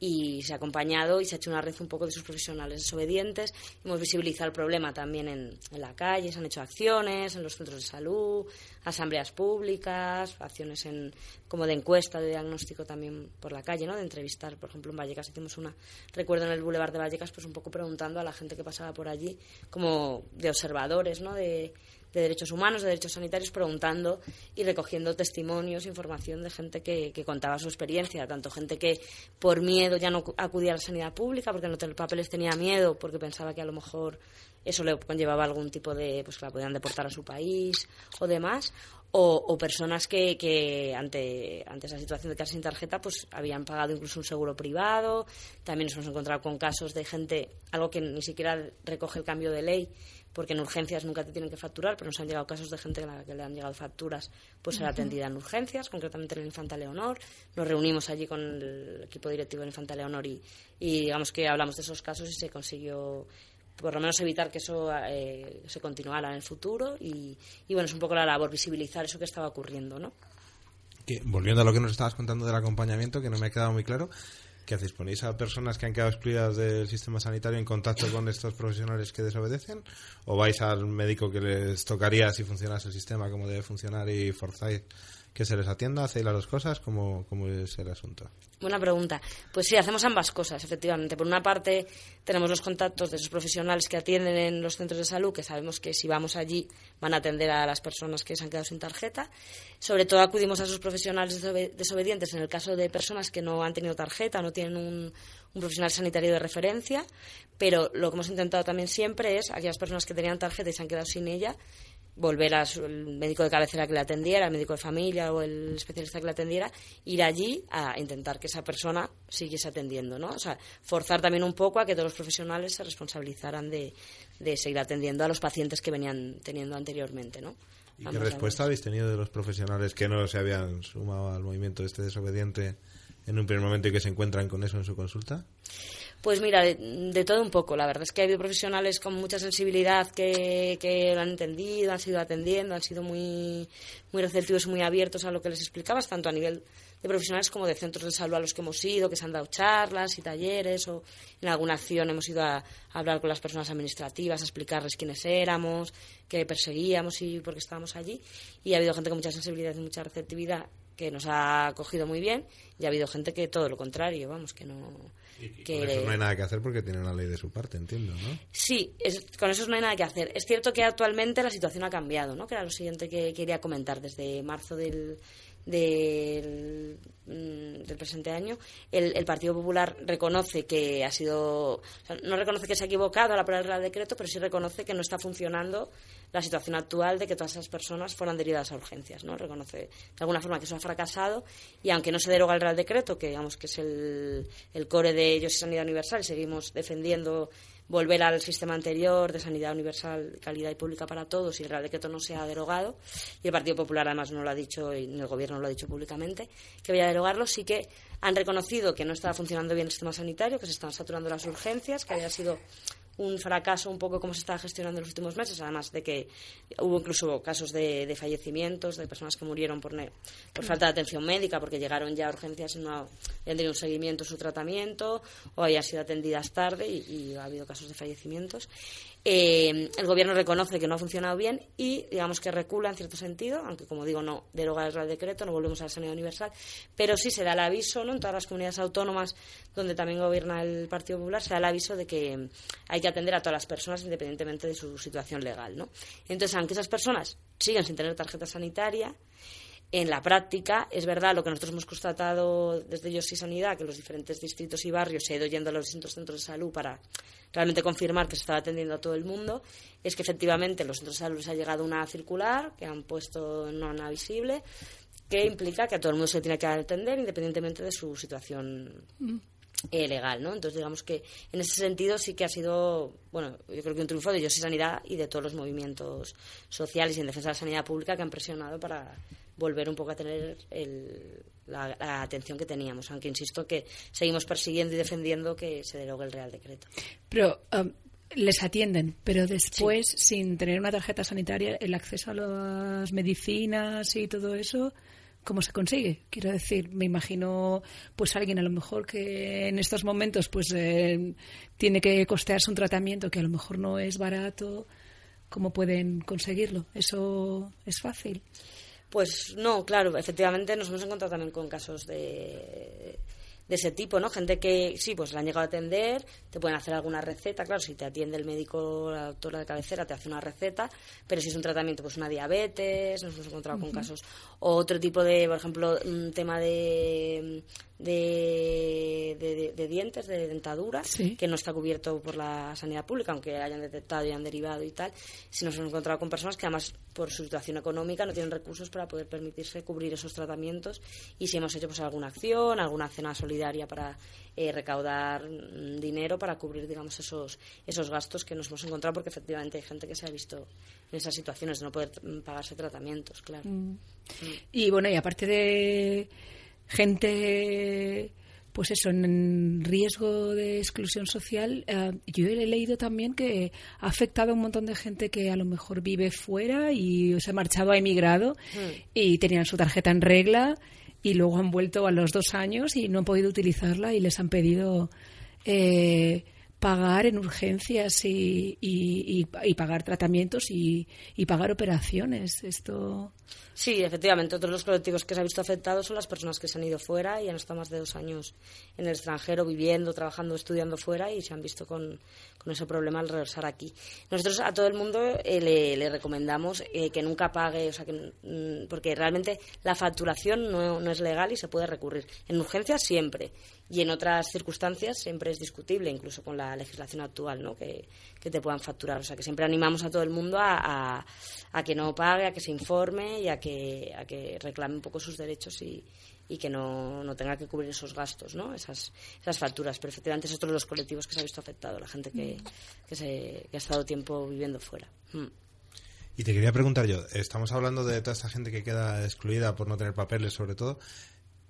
y se ha acompañado y se ha hecho una red un poco de sus profesionales desobedientes. Hemos visibilizado el problema también en, en la calle, se han hecho acciones en los centros de salud, asambleas públicas, acciones en, como de encuesta, de diagnóstico también por la calle, ¿no? de entrevistar. Por ejemplo, en Vallecas hicimos una, recuerdo en el Boulevard de Vallecas, pues un poco preguntando a la gente que pasaba por allí, como de observadores, ¿no? de, de derechos humanos, de derechos sanitarios, preguntando y recogiendo testimonios, información de gente que, que contaba su experiencia, tanto gente que por miedo ya no acudía a la sanidad pública, porque no tener papeles tenía miedo, porque pensaba que a lo mejor eso le conllevaba algún tipo de, pues que la podían deportar a su país o demás, o, o personas que, que ante, ante esa situación de quedarse sin tarjeta pues habían pagado incluso un seguro privado. También nos hemos encontrado con casos de gente, algo que ni siquiera recoge el cambio de ley, porque en urgencias nunca te tienen que facturar, pero nos han llegado casos de gente a la que le han llegado facturas, pues ser Ujú. atendida en urgencias, concretamente en el Infanta Leonor. Nos reunimos allí con el equipo directivo del Infanta Leonor y, y digamos que hablamos de esos casos y se consiguió por lo menos evitar que eso eh, se continuara en el futuro y, y bueno, es un poco la labor, visibilizar eso que estaba ocurriendo, ¿no? Que, volviendo a lo que nos estabas contando del acompañamiento, que no me ha quedado muy claro, ¿qué hacéis? ¿Ponéis a personas que han quedado excluidas del sistema sanitario en contacto con estos profesionales que desobedecen? ¿O vais al médico que les tocaría si funcionase el sistema como debe funcionar y forzáis que se les atienda? ¿Hacéis las dos cosas? ¿Cómo, cómo es el asunto? Buena pregunta. Pues sí, hacemos ambas cosas, efectivamente. Por una parte, tenemos los contactos de esos profesionales que atienden en los centros de salud, que sabemos que si vamos allí van a atender a las personas que se han quedado sin tarjeta. Sobre todo acudimos a esos profesionales desobe- desobedientes en el caso de personas que no han tenido tarjeta, no tienen un, un profesional sanitario de referencia. Pero lo que hemos intentado también siempre es, aquellas personas que tenían tarjeta y se han quedado sin ella, volver al médico de cabecera que le atendiera, al médico de familia o el especialista que le atendiera, ir allí a intentar que esa persona siguiese atendiendo, ¿no? O sea, forzar también un poco a que todos los profesionales se responsabilizaran de, de seguir atendiendo a los pacientes que venían teniendo anteriormente, ¿no? ¿Y qué respuesta habéis tenido de los profesionales que no se habían sumado al movimiento este desobediente en un primer momento y que se encuentran con eso en su consulta? Pues mira, de, todo un poco. La verdad es que ha habido profesionales con mucha sensibilidad que, que lo han entendido, han sido atendiendo, han sido muy, muy receptivos muy abiertos a lo que les explicabas, tanto a nivel de profesionales como de centros de salud a los que hemos ido, que se han dado charlas y talleres, o en alguna acción hemos ido a, a hablar con las personas administrativas, a explicarles quiénes éramos, qué perseguíamos y por qué estábamos allí. Y ha habido gente con mucha sensibilidad y mucha receptividad que nos ha acogido muy bien, y ha habido gente que todo lo contrario, vamos, que no... que Con eso no hay nada que hacer porque tienen la ley de su parte, entiendo, ¿no? Sí, es- con eso no hay nada que hacer. Es cierto que actualmente la situación ha cambiado, ¿no? Que era lo siguiente que quería comentar. Desde marzo del, del, mm, del presente año, el, el Partido Popular reconoce que ha sido. o sea, no reconoce que se ha equivocado al aprobar el Real Decreto, pero sí reconoce que no está funcionando la situación actual de que todas esas personas fueran derivadas a urgencias, ¿no? Reconoce de alguna forma que eso ha fracasado y aunque no se deroga el Real Decreto, que digamos que es el, el core de ellos y Sanidad Universal, seguimos defendiendo volver al sistema anterior de sanidad universal, calidad y pública para todos y el Real Decreto no se ha derogado y el Partido Popular además no lo ha dicho y el Gobierno lo ha dicho públicamente que vaya a derogarlo, sí que han reconocido que no estaba funcionando bien el sistema sanitario, que se estaban saturando las urgencias, que había sido un fracaso un poco cómo se estaba gestionando en los últimos meses, además de que hubo incluso casos de, de fallecimientos, de personas que murieron por, por falta de atención médica, porque llegaron ya a urgencias y no habían tenido un seguimiento su tratamiento, o habían sido atendidas tarde y ha habido casos de fallecimientos. Eh, el gobierno reconoce que no ha funcionado bien y digamos que recula en cierto sentido, aunque como digo no deroga el Decreto, no volvemos a la sanidad universal, pero sí se da el aviso ¿no? en todas las comunidades autónomas donde también gobierna el Partido Popular, se da el aviso de que hay que atender a todas las personas independientemente de su situación legal. ¿no? Entonces, aunque esas personas siguen sin tener tarjeta sanitaria, en la práctica, es verdad lo que nosotros hemos constatado desde Ellos y Sanidad, que en los diferentes distritos y barrios se ha ido yendo a los distintos centros de salud para realmente confirmar que se estaba atendiendo a todo el mundo, es que efectivamente en los centros de salud les ha llegado una circular que han puesto en una visible que implica que a todo el mundo se tiene que atender independientemente de su situación eh, legal, ¿no? Entonces, digamos que en ese sentido sí que ha sido, bueno, yo creo que un triunfo de Ellos y Sanidad y de todos los movimientos sociales y en defensa de la sanidad pública que han presionado para volver un poco a tener el- la, la atención que teníamos, aunque insisto que seguimos persiguiendo y defendiendo que se derogue el Real Decreto. Pero um, les atienden, pero después, sin tener una tarjeta sanitaria, el acceso a las medicinas y todo eso, cómo se consigue. Quiero decir, me imagino pues alguien a lo mejor que en estos momentos pues eh, tiene que costearse un tratamiento que a lo mejor no es barato. ¿Cómo pueden conseguirlo? ¿Eso es fácil? Pues no, claro, efectivamente nos hemos encontrado también con casos de, de ese tipo, ¿no? Gente que sí, pues la han llegado a atender, te pueden hacer alguna receta, claro, si te atiende el médico, la doctora de cabecera, te hace una receta, pero si es un tratamiento, pues una diabetes, nos hemos encontrado con casos, o otro tipo de, por ejemplo, un tema de de, de- de- de dientes, de dentadura, Sí. que no está cubierto por la sanidad pública, aunque hayan detectado y han derivado y tal, si nos hemos encontrado con personas que además por su situación económica no tienen recursos para poder permitirse cubrir esos tratamientos y si hemos hecho pues alguna acción, alguna cena solidaria para eh, recaudar mm, dinero para cubrir digamos esos esos gastos que nos hemos encontrado porque efectivamente hay gente que se ha visto en esas situaciones de no poder mm, pagarse tratamientos, claro. Mm. Y bueno, y aparte de gente, pues eso, en riesgo de exclusión social, eh, yo he leído también que ha afectado a un montón de gente que a lo mejor vive fuera y se ha marchado, ha emigrado y tenían su tarjeta en regla y luego han vuelto a los dos años y no han podido utilizarla y les han pedido eh, pagar en urgencias y, y- y- y pagar tratamientos y, pagar operaciones. Esto. Sí, efectivamente, otros los colectivos que se han visto afectados son las personas que se han ido fuera y han estado más de dos años en el extranjero, viviendo, trabajando, estudiando fuera y se han visto con, con ese problema al regresar aquí. Nosotros a todo el mundo eh, le, le recomendamos eh, que nunca pague, o sea, que, mm, porque realmente la facturación no, no es legal y se puede recurrir. En urgencias siempre y en otras circunstancias siempre es discutible, incluso con la legislación actual, ¿no? que, que te puedan facturar. O sea, que siempre animamos a todo el mundo a, a- a que no pague, a que se informe y a que, a que reclame un poco sus derechos y, y que no, no tenga que cubrir esos gastos, ¿no? esas, esas facturas. Pero efectivamente es otro de los colectivos que se ha visto afectado, la gente que, que, se, que ha estado tiempo viviendo fuera. Mm. Y te quería preguntar yo, estamos hablando de toda esta gente que queda excluida por no tener papeles, sobre todo.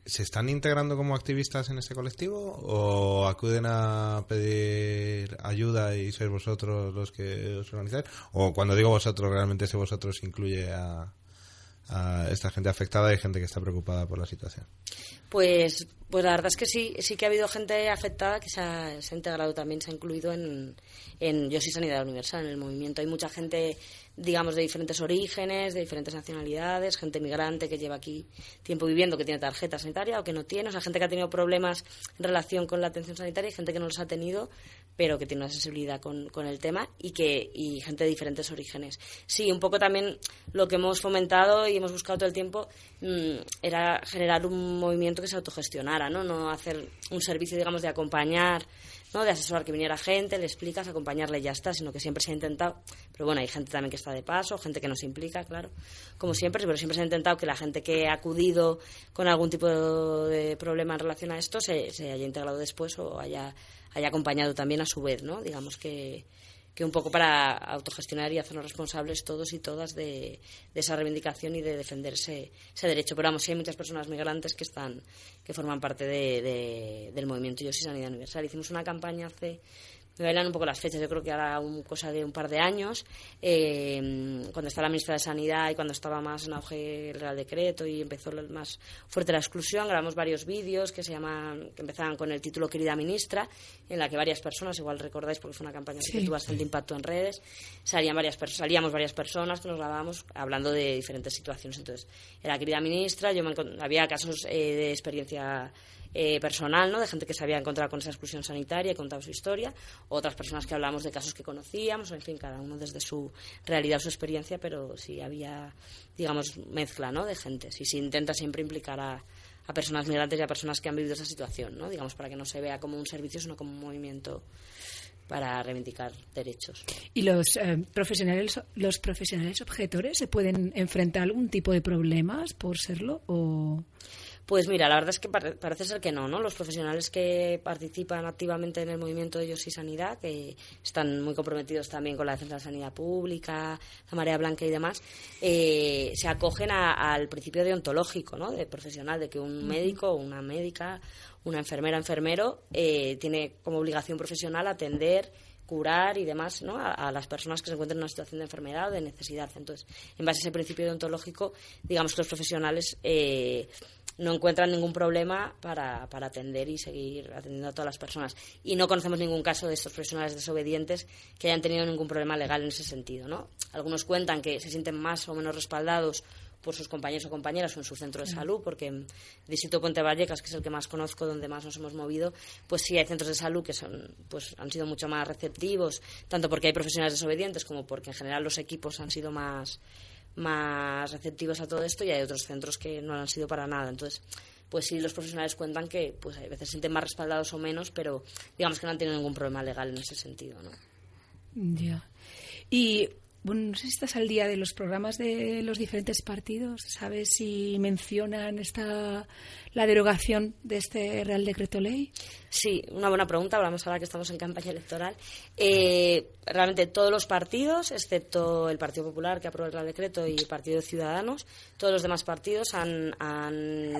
¿Se están integrando como activistas en este colectivo o acuden a pedir ayuda y sois vosotros los que os organizáis? O cuando digo vosotros, realmente ese vosotros incluye a, a esta gente afectada y gente que está preocupada por la situación. Pues, pues la verdad es que sí, sí que ha habido gente afectada que se ha, integrado también, se ha incluido en, en Yo soy Sanidad Universal, en el movimiento. Hay mucha gente, digamos, de diferentes orígenes, de diferentes nacionalidades, gente migrante que lleva aquí tiempo viviendo, que tiene tarjeta sanitaria o que no tiene, o sea, gente que ha tenido problemas en relación con la atención sanitaria y gente que no los ha tenido, pero que tiene una sensibilidad con, con el tema y que y gente de diferentes orígenes. Sí, un poco también lo que hemos fomentado y hemos buscado todo el tiempo mm, era generar un movimiento que se autogestionara, ¿no? No hacer un servicio, digamos, de acompañar, ¿no? De asesorar que viniera gente, le explicas, acompañarle y ya está, sino que siempre se ha intentado, pero bueno, hay gente también que está de paso, gente que no se implica, claro, como siempre, pero siempre se ha intentado que la gente que ha acudido con algún tipo de problema en relación a esto se, se haya integrado después o haya, haya acompañado también a su vez, ¿no? Digamos que, que un poco para autogestionar y hacernos responsables todos y todas de, esa reivindicación y de defender ese, ese derecho. Pero vamos, sí hay muchas personas migrantes que están que forman parte de- de- del movimiento Yo soy Sanidad Universal. Hicimos una campaña hace me bailan un poco las fechas, yo creo que ahora un, cosa de un par de años, eh, cuando estaba la ministra de Sanidad y cuando estaba más en auge el Real Decreto y empezó lo- más fuerte la exclusión, grabamos varios vídeos que se llaman, que empezaban con el título Querida Ministra, en la que varias personas, igual recordáis porque fue una campaña Sí. que tuvo bastante impacto en redes, salían varias salíamos varias personas que nos grabábamos hablando de diferentes situaciones. Entonces, era Querida Ministra, yo me había casos eh, de experiencia eh, personal, ¿no? De gente que se había encontrado con esa exclusión sanitaria y contado su historia, otras personas que hablamos de casos que conocíamos, en fin, cada uno desde su realidad su experiencia, pero sí había, digamos, mezcla, ¿no? De gente. Y se intenta siempre implicar a, a personas migrantes y a personas que han vivido esa situación, ¿no? Digamos, para que no se vea como un servicio, sino como un movimiento para reivindicar derechos. ¿Y los eh, profesionales los profesionales objetores se pueden enfrentar a algún tipo de problemas por serlo o Pues mira, la verdad es que pare- parece ser que no, ¿no? Los profesionales que participan activamente en el movimiento de Ellos y Sanidad, que están muy comprometidos también con la defensa de la sanidad pública, la marea blanca y demás, eh, se acogen a- al principio deontológico, ¿no? De profesional, de que un médico una médica, una enfermera, enfermero, eh, tiene como obligación profesional atender curar y demás ¿no? a, a las personas que se encuentran en una situación de enfermedad o de necesidad. Entonces, en base a ese principio deontológico, digamos que los profesionales eh, no encuentran ningún problema para, para atender y seguir atendiendo a todas las personas. Y no conocemos ningún caso de estos profesionales desobedientes que hayan tenido ningún problema legal en ese sentido. ¿no? Algunos cuentan que se sienten más o menos respaldados por sus compañeros o compañeras o en su centro de salud, porque en distrito Puente Vallecas, que es el que más conozco, donde más nos hemos movido, pues sí hay centros de salud que son, pues han sido mucho más receptivos, tanto porque hay profesionales desobedientes como porque en general los equipos han sido más, más receptivos a todo esto y hay otros centros que no han sido para nada. Entonces, pues sí, los profesionales cuentan que pues a veces se sienten más respaldados o menos, pero digamos que no han tenido ningún problema legal en ese sentido, ¿no? Ya. Y bueno, no sé si estás al día de los programas de los diferentes partidos. ¿Sabes si mencionan esta la derogación de este Real Decreto Ley? Sí, una buena pregunta. Hablamos ahora que estamos en campaña electoral. Eh, realmente todos los partidos, excepto el Partido Popular que aprobó el Real Decreto y el Partido de Ciudadanos, todos los demás partidos han,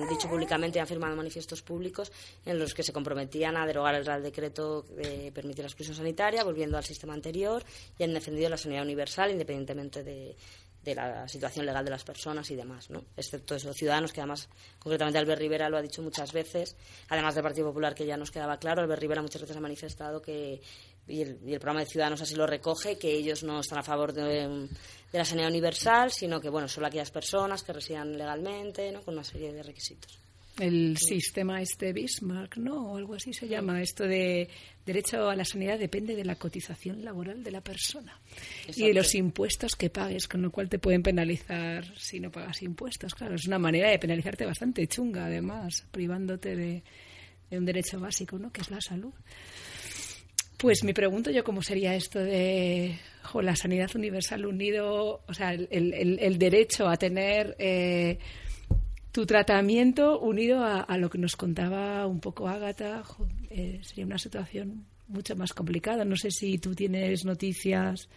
dicho públicamente y han firmado manifiestos públicos en los que se comprometían a derogar el Real Decreto de permitir la exclusión sanitaria, volviendo al sistema anterior, y han defendido la sanidad universal independientemente de, de la situación legal de las personas y demás, ¿no? Excepto eso, Ciudadanos, que además, concretamente Albert Rivera lo ha dicho muchas veces, además del Partido Popular, que ya nos quedaba claro, Albert Rivera muchas veces ha manifestado que, y el, y el programa de Ciudadanos así lo recoge, que ellos no están a favor de, de la sanidad universal, sino que, bueno, solo aquellas personas que residan legalmente, ¿no? Con una serie de requisitos. El sistema este Bismarck, ¿no? O algo así se llama. Esto de derecho a la sanidad depende de la cotización laboral de la persona y de los impuestos que pagues, con lo cual te pueden penalizar si no pagas impuestos. Claro, es una manera de penalizarte bastante chunga, además, privándote de, de un derecho básico, ¿no? Que es la salud. Pues me pregunto yo cómo sería esto de jo, la sanidad universal unido, o sea, el, el- el derecho a tener eh, tu tratamiento unido a, a lo que nos contaba un poco Ágata. eh, sería una situación mucho más complicada. No sé si tú tienes noticias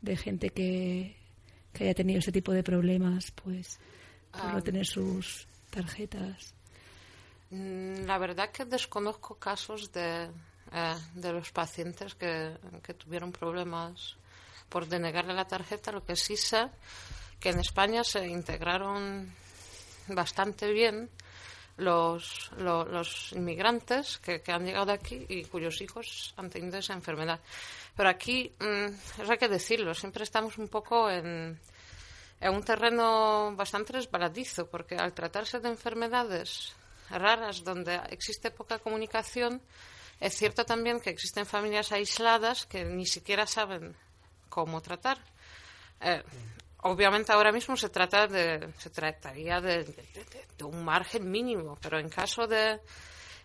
de gente que, que haya tenido ese tipo de problemas, pues, por Ah. no tener sus tarjetas. Mm, La verdad que desconozco casos de, eh, de los pacientes que, que tuvieron problemas por denegarle la tarjeta. Lo que sí sé que en España se integraron bastante bien los, lo- los inmigrantes que, que han llegado aquí y cuyos hijos han tenido esa enfermedad. Pero aquí, mm, eso hay que decirlo, siempre estamos un poco en, en un terreno bastante resbaladizo, porque al tratarse de enfermedades raras donde existe poca comunicación, es cierto también que existen familias aisladas que ni siquiera saben cómo tratar. Eh, obviamente ahora mismo se trata de se trataría de, de- un margen mínimo, pero en caso de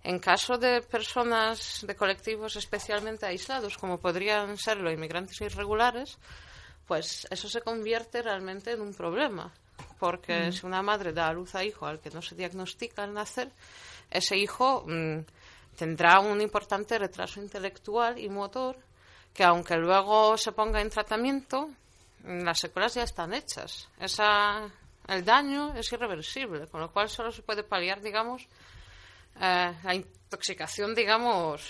en caso de personas de colectivos especialmente aislados, como podrían ser los inmigrantes irregulares, pues eso se convierte realmente en un problema. Porque Mm. si una madre da a luz a hijo al que no se diagnostica al nacer, ese hijo mm, tendrá un importante retraso intelectual y motor que aunque luego se ponga en tratamiento, las secuelas ya están hechas. Esa, el daño es irreversible, con lo cual solo se puede paliar, digamos, eh, la intoxicación, digamos,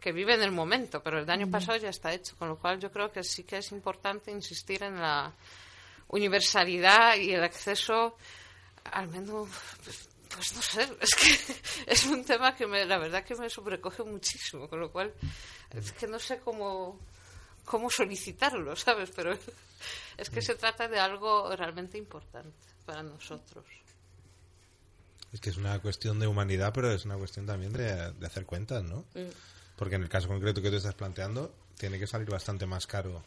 que vive en el momento, pero el daño pasado ya está hecho, con lo cual yo creo que sí que es importante insistir en la universalidad y el acceso, al menos, pues, pues no sé, <laughs> es que es un tema que me, la verdad que me sobrecoge muchísimo, con lo cual es que no sé cómo, cómo solicitarlo, <laughs> ¿sabes? Pero es que se trata de algo realmente importante para nosotros. Es que es una cuestión de humanidad, pero es una cuestión también de, de hacer cuentas, ¿no? Mm. Porque en el caso concreto que tú estás planteando, tiene que salir bastante más caro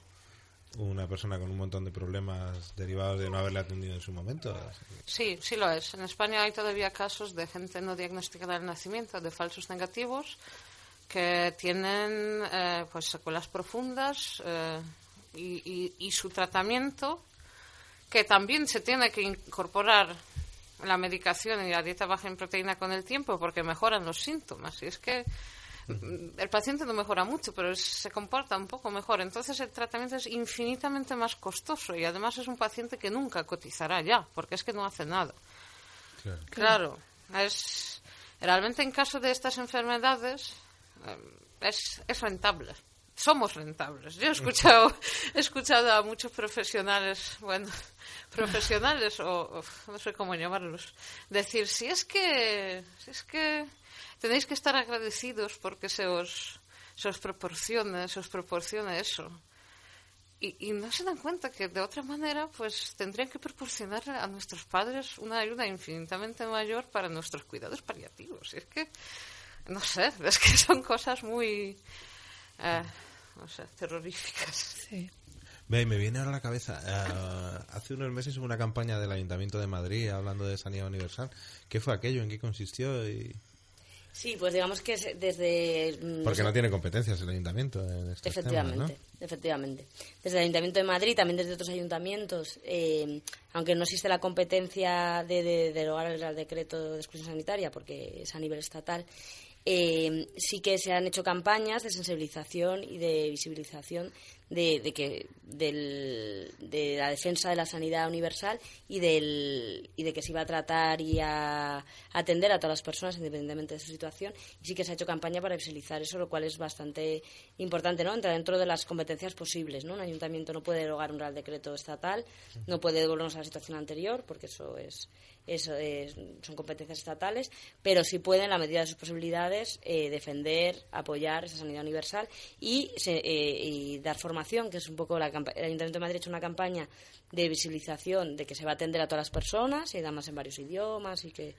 una persona con un montón de problemas derivados de no haberle atendido en su momento. Sí, sí lo es. En España hay todavía casos de gente no diagnosticada al nacimiento, de falsos negativos, que tienen eh, pues secuelas profundas eh, y, y- y su tratamiento, que también se tiene que incorporar la medicación y la dieta baja en proteína con el tiempo porque mejoran los síntomas. Y es que el paciente no mejora mucho, pero se comporta un poco mejor. Entonces el tratamiento es infinitamente más costoso y además es un paciente que nunca cotizará ya, porque es que no hace nada. Claro, es realmente en caso de estas enfermedades es, es rentable somos rentables. Yo he escuchado, <laughs> he escuchado a muchos profesionales, bueno, <laughs> profesionales o, o no sé cómo llamarlos, decir si es que, si es que tenéis que estar agradecidos porque se os, se os proporciona, se os proporciona eso. Y, y no se dan cuenta que de otra manera pues tendrían que proporcionarle a nuestros padres una ayuda infinitamente mayor para nuestros cuidados paliativos. Y es que, no sé, <laughs> es que son cosas muy, eh, no sé, terroríficas. Sí. Me viene ahora a la cabeza. eh, hace unos meses hubo una campaña del Ayuntamiento de Madrid hablando de sanidad universal. ¿Qué fue aquello? ¿En qué consistió? Y... Sí, pues digamos que es desde... mm, Porque no tiene competencias el Ayuntamiento en estos Efectivamente, temas, ¿no? efectivamente. Desde el Ayuntamiento de Madrid, también desde otros ayuntamientos, eh, aunque no existe la competencia de, de derogar el Real Decreto de exclusión sanitaria, porque es a nivel estatal, eh, sí que se han hecho campañas de sensibilización y de visibilización de, de que del- de la defensa de la sanidad universal y del y de que se iba a tratar y a atender a todas las personas independientemente de su situación. Y sí que se ha hecho campaña para visibilizar eso lo cual es bastante importante no entra dentro de las competencias posibles no un ayuntamiento no puede derogar un real decreto estatal no puede devolvernos a la situación anterior porque eso es es- son competencias estatales, pero sí puede, en la medida de sus posibilidades, eh, defender, apoyar esa sanidad universal y, se- eh, y dar formación, que es un poco la el Ayuntamiento de Madrid ha hecho una campaña de visibilización de que se va a atender a todas las personas y además en varios idiomas y que,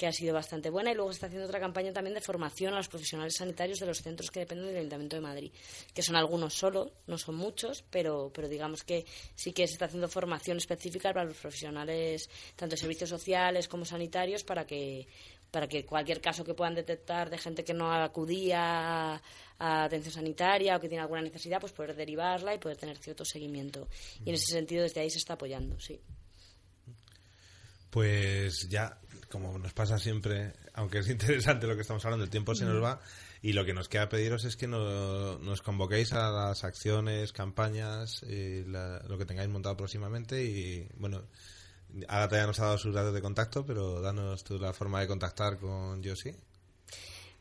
que ha sido bastante buena y luego se está haciendo otra campaña también de formación a los profesionales sanitarios de los centros que dependen del Ayuntamiento de Madrid, que son algunos solo, no son muchos, pero, pero digamos que sí que se está haciendo formación específica para los profesionales, tanto de servicios sociales como sanitarios, para que para que cualquier caso que puedan detectar de gente que no acudía a, a atención sanitaria o que tiene alguna necesidad, pues poder derivarla y poder tener cierto seguimiento. Y en ese sentido, desde ahí se está apoyando, sí. Pues ya, como nos pasa siempre, aunque es interesante lo que estamos hablando, el tiempo se nos va y lo que nos queda pediros es que no- nos convoquéis a las acciones, campañas, la- lo que tengáis montado próximamente y bueno, Agatha ya nos ha dado sus datos de contacto, pero danos tú la forma de contactar con Josie.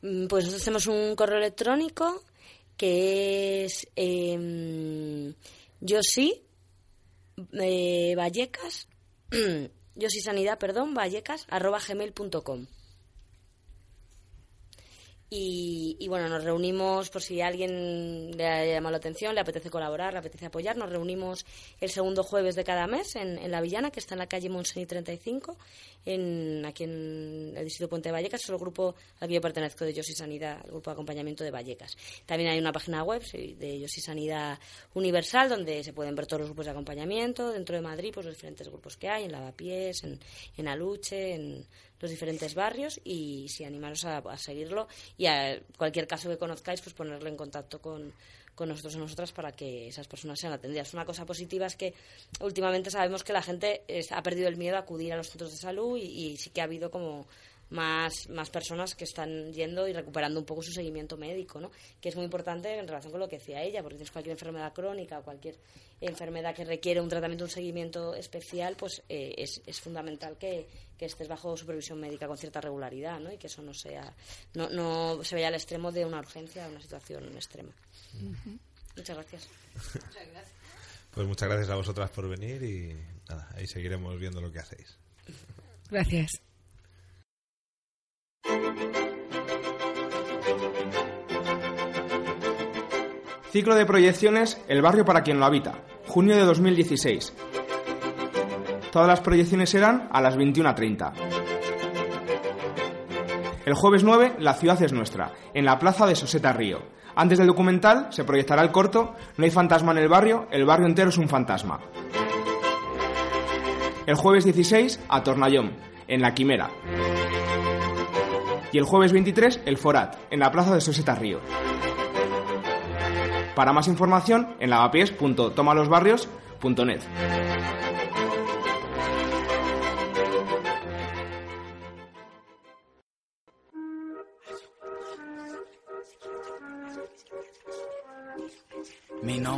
Mm, Pues nosotros tenemos un correo electrónico que es eh, sí eh, Vallecas <clears throat> yo sanidad perdón Vallecas arroba gmail.com y, y bueno, nos reunimos por si alguien le ha llamado la atención, le apetece colaborar, le apetece apoyar. Nos reunimos el segundo jueves de cada mes en, en La Villana, que está en la calle Montseny 35, en, aquí en el distrito Puente de Vallecas. Es el grupo al que yo pertenezco de Yo Soy Sanidad, el grupo de acompañamiento de Vallecas. También hay una página web de Yo Sanidad Universal, donde se pueden ver todos los grupos de acompañamiento. Dentro de Madrid, pues los diferentes grupos que hay, en Lavapiés, en, en Aluche, en los diferentes barrios y sí, animaros a, seguirlo y a cualquier caso que conozcáis, pues ponerle en contacto con, con nosotros o nosotras para que esas personas sean atendidas. Una cosa positiva es que últimamente sabemos que la gente ha perdido el miedo a acudir a los centros de salud y, y sí que ha habido como más, más personas que están yendo y recuperando un poco su seguimiento médico, ¿no? que es muy importante en relación con lo que decía ella, porque tienes cualquier enfermedad crónica o cualquier enfermedad que requiere un tratamiento, un seguimiento especial, pues eh, es, es fundamental que, que estés bajo supervisión médica con cierta regularidad ¿no? y que eso no sea no, no se vaya al extremo de una urgencia o una situación extrema. Muchas gracias. Pues muchas gracias a vosotras por venir y nada, ahí seguiremos viendo lo que hacéis. Gracias. Ciclo de proyecciones El barrio para quien lo habita, junio de 2016. Todas las proyecciones serán a las 21.30. El jueves 9, La ciudad es nuestra, en la plaza de Soseta Río. Antes del documental se proyectará el corto No hay fantasma en el barrio, el barrio entero es un fantasma. El jueves 16, a en La Quimera. Y el jueves 23, El Forat, en la plaza de Soseta Río. Para más información en lavapiés.tomalosbarrios.net.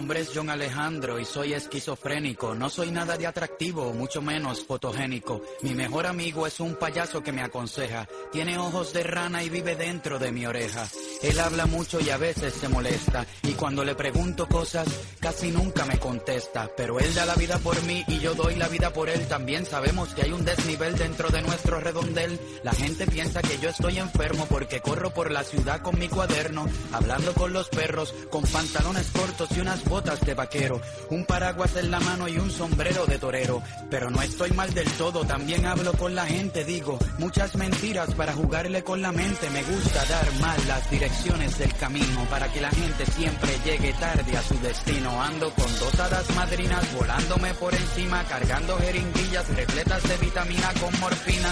nombre es John Alejandro y soy esquizofrénico. No soy nada de atractivo, mucho menos fotogénico. Mi mejor amigo es un payaso que me aconseja. Tiene ojos de rana y vive dentro de mi oreja. Él habla mucho y a veces se molesta. Y cuando le pregunto cosas, casi nunca me contesta. Pero él da la vida por mí y yo doy la vida por él. También sabemos que hay un desnivel dentro de nuestro redondel. La gente piensa que yo estoy enfermo porque corro por la ciudad con mi cuaderno, hablando con los perros, con pantalones cortos y unas botas de vaquero, un paraguas en la mano y un sombrero de torero. Pero no estoy mal del todo, también hablo con la gente, digo muchas mentiras para jugarle con la mente. Me gusta dar mal las direcciones del camino para que la gente siempre llegue tarde a su destino. Ando con dos hadas madrinas volándome por encima, cargando jeringuillas repletas de vitamina con morfina.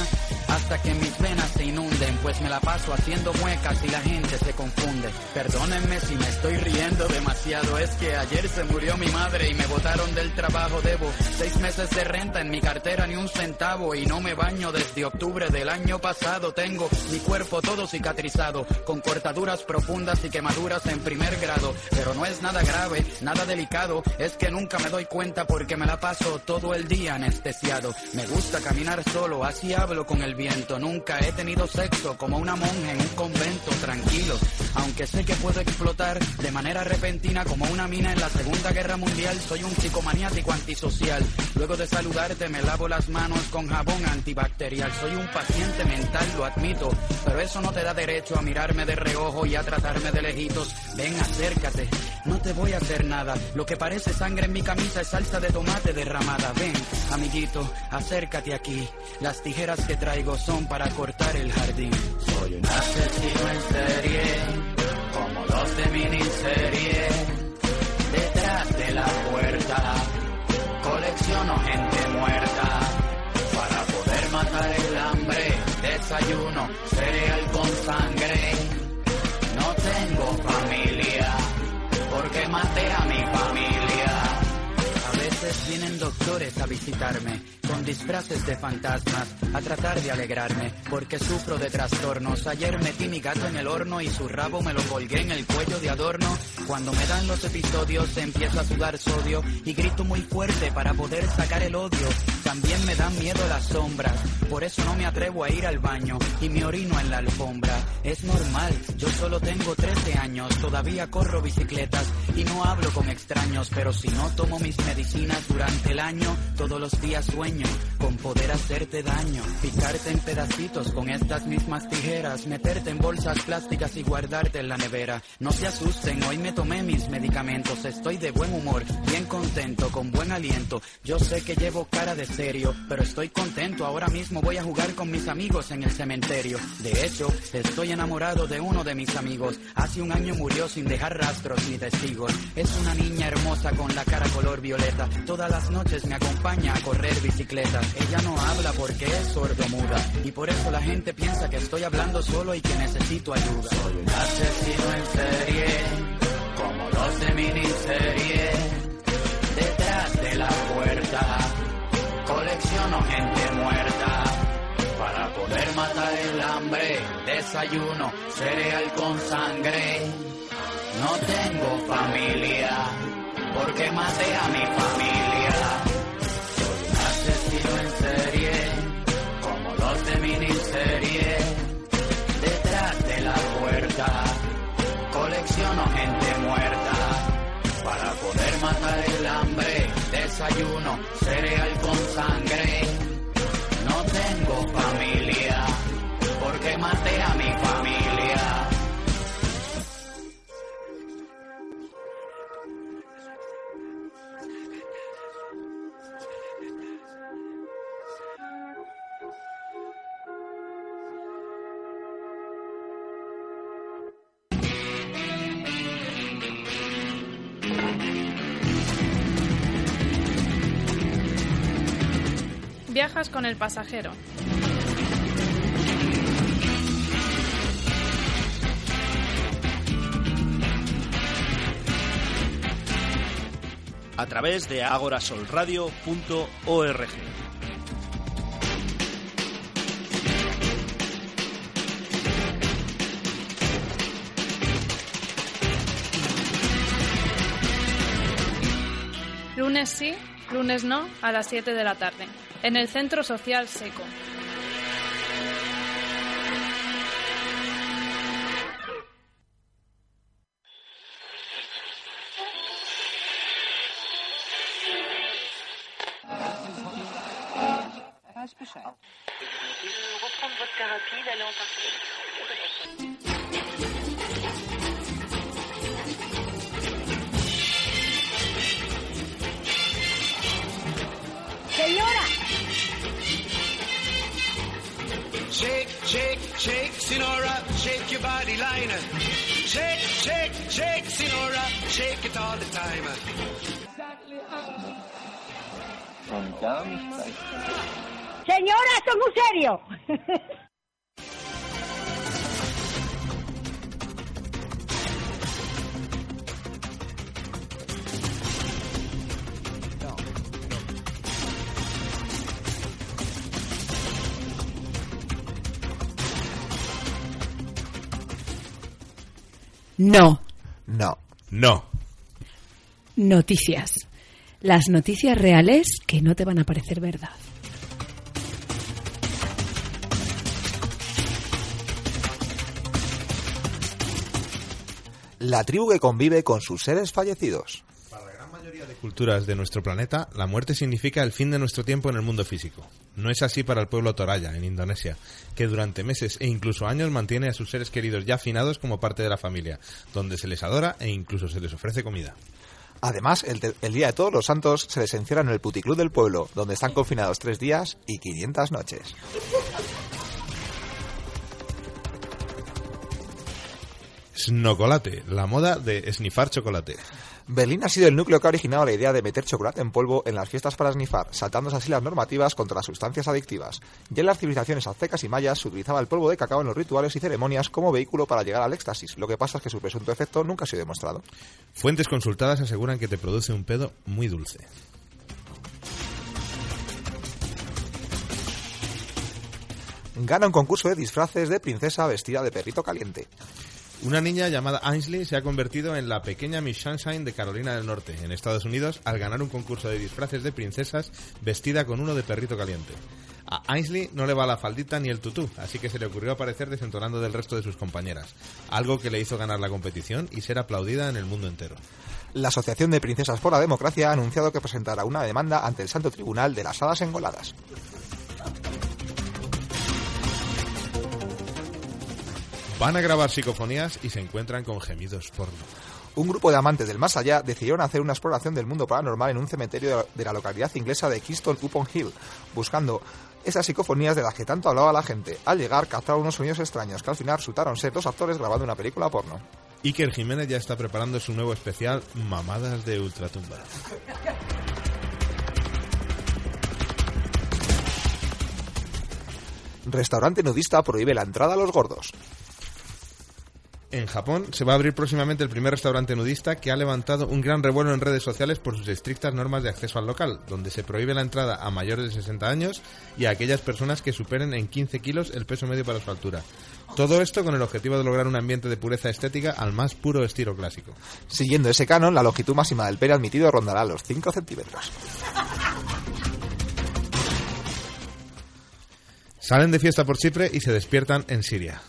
Hasta que mis venas se inunden, pues me la paso haciendo muecas y la gente se confunde. Perdónenme si me estoy riendo demasiado, es que ayer se murió mi madre y me botaron del trabajo. Debo seis meses de renta en mi cartera, ni un centavo, y no me baño desde octubre del año pasado. Tengo mi cuerpo todo cicatrizado, con cortaduras profundas y quemaduras en primer grado. Pero no es nada grave, nada delicado, es que nunca me doy cuenta porque me la paso todo el día anestesiado. Me gusta caminar solo, así hablo con el viento. Nunca he tenido sexo como una monja en un convento tranquilo. Aunque sé que puedo explotar de manera repentina como una mina en la Segunda Guerra Mundial, soy un psicomaniático antisocial. Luego de saludarte me lavo las manos con jabón antibacterial. Soy un paciente mental, lo admito, pero eso no te da derecho a mirarme de reojo y a tratarme de lejitos. Ven, acércate, no te voy a hacer nada. Lo que parece sangre en mi camisa es salsa de tomate derramada. Ven, amiguito, acércate aquí. Las tijeras que traigo son para cortar el jardín. Soy un asesino en serie, como los de miniserie. Detrás de la puerta, colecciono gente muerta. Para poder matar el hambre, desayuno, cereal con sangre. No tengo familia, porque maté a mi familia. A veces vienen doctores a visitarme con disfraces de fantasmas a tratar de alegrarme porque sufro de trastornos. Ayer metí mi gato en el horno y su rabo me lo colgué en el cuello de adorno. Cuando me dan los episodios empiezo a sudar sodio y grito muy fuerte para poder sacar el odio. También me dan miedo las sombras, por eso no me atrevo a ir al baño y me orino en la alfombra. Es normal, yo solo tengo 13 años, todavía corro bicicletas y no hablo con extraños, pero si no tomo mis medicinas durante el año, todos los días sueño con poder hacerte daño, picarte en pedacitos con estas mismas tijeras, meterte en bolsas plásticas y guardarte en la nevera. No se asusten, hoy me tomé mis medicamentos, estoy de buen humor, bien contento, con buen aliento. Yo sé que llevo cara de serio, pero estoy contento, ahora mismo voy a jugar con mis amigos en el cementerio. De hecho, estoy enamorado de uno de mis amigos. Hace un año murió sin dejar rastros ni testigos. Es una niña hermosa con la cara color violeta. Todas las noches me acompaña a correr bicicleta. Ella no habla porque es sordomuda. Y por eso la gente piensa que estoy hablando solo y que necesito ayuda. Soy un asesino en serie, como los de miniserie. Detrás de la puerta, colecciono gente muerta. Para poder matar el hambre, desayuno, cereal con sangre. No tengo familia, porque maté a mi familia. Colecciono gente muerta. Para poder matar el hambre, desayuno, cereal con sangre. No tengo familia, porque maté a Viajas con el pasajero. a través de agorasolradio.org. Lunes sí, lunes no, a las 7 de la tarde, en el Centro Social Seco. No. No. No. Noticias. Las noticias reales que no te van a parecer verdad. La tribu que convive con sus seres fallecidos. Culturas de nuestro planeta, la muerte significa el fin de nuestro tiempo en el mundo físico. No es así para el pueblo Toraya, en Indonesia, que durante meses e incluso años mantiene a sus seres queridos ya afinados como parte de la familia, donde se les adora e incluso se les ofrece comida. Además, el, el Día de Todos los Santos se les encierra en el puticlub del pueblo, donde están confinados tres días y 500 noches. Snocolate, la moda de snifar chocolate. Berlín ha sido el núcleo que ha originado la idea de meter chocolate en polvo en las fiestas para snifar, saltándose así las normativas contra las sustancias adictivas. Ya en las civilizaciones aztecas y mayas se utilizaba el polvo de cacao en los rituales y ceremonias como vehículo para llegar al éxtasis. Lo que pasa es que su presunto efecto nunca ha sido demostrado. Fuentes consultadas aseguran que te produce un pedo muy dulce. Gana un concurso de disfraces de princesa vestida de perrito caliente. Una niña llamada Ainsley se ha convertido en la pequeña Miss Sunshine de Carolina del Norte, en Estados Unidos, al ganar un concurso de disfraces de princesas vestida con uno de perrito caliente. A Ainsley no le va la faldita ni el tutú, así que se le ocurrió aparecer desentonando del resto de sus compañeras, algo que le hizo ganar la competición y ser aplaudida en el mundo entero. La Asociación de Princesas por la Democracia ha anunciado que presentará una demanda ante el Santo Tribunal de las Hadas Engoladas. Van a grabar psicofonías y se encuentran con gemidos porno. Un grupo de amantes del más allá decidieron hacer una exploración del mundo paranormal en un cementerio de la- localidad inglesa de Kingston upon Hill, buscando esas psicofonías de las que tanto hablaba la gente. Al llegar, captaron unos sonidos extraños que al final resultaron ser dos actores grabando una película porno. Iker Jiménez ya está preparando su nuevo especial Mamadas de Ultratumba. Restaurante nudista prohíbe la entrada a los gordos. En Japón se va a abrir próximamente el primer restaurante nudista que ha levantado un gran revuelo en redes sociales por sus estrictas normas de acceso al local, donde se prohíbe la entrada a mayores de 60 años y a aquellas personas que superen en 15 kilos el peso medio para su altura. Todo esto con el objetivo de lograr un ambiente de pureza estética al más puro estilo clásico. Siguiendo ese canon, la longitud máxima del pene admitido rondará los 5 centímetros. Salen de fiesta por Chipre y se despiertan en Siria.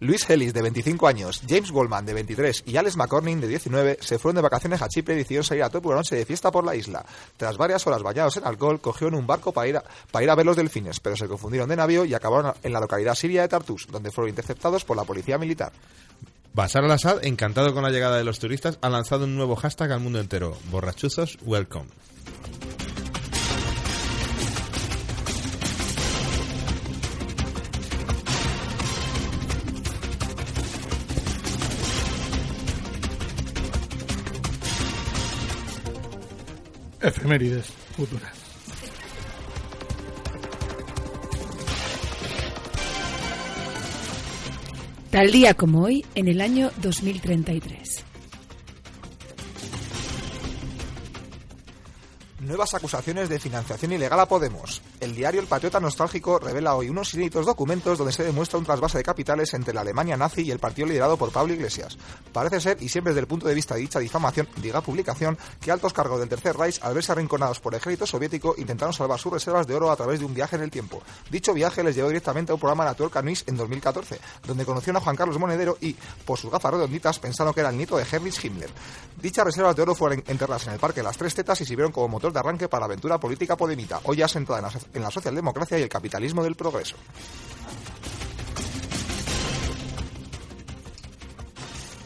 Luis Ellis, de 25 años, James Goldman, de 23 y Alex McCorning, de 19, se fueron de vacaciones a Chipre y decidieron salir a toda una noche de fiesta por la isla. Tras varias horas bañados en alcohol, cogieron un barco para ir, a, para ir a ver los delfines, pero se confundieron de navío y acabaron en la localidad siria de Tartus, donde fueron interceptados por la policía militar. Bashar al-Assad, encantado con la llegada de los turistas, ha lanzado un nuevo hashtag al mundo entero. Borrachuzos, welcome. Efemérides futuras. Tal día como hoy, en el año 2033. Nuevas acusaciones de financiación ilegal a Podemos. El diario El Patriota Nostálgico revela hoy unos inéditos documentos donde se demuestra un trasvase de capitales entre la Alemania nazi y el partido liderado por Pablo Iglesias. Parece ser, y siempre desde el punto de vista de dicha difamación, diga publicación, que altos cargos del Tercer Reich, al verse arrinconados por el ejército soviético, intentaron salvar sus reservas de oro a través de un viaje en el tiempo. Dicho viaje les llevó directamente a un programa Natural News en 2014, donde conocieron a Juan Carlos Monedero y, por sus gafas redonditas, pensaron que era el nieto de Heinrich Himmler. Dichas reservas de oro fueron enterradas en el Parque de las Tres Tetas y sirvieron como motor de arranque para la aventura política podemita, hoy ya sentada en la, so- en la socialdemocracia y el capitalismo del progreso.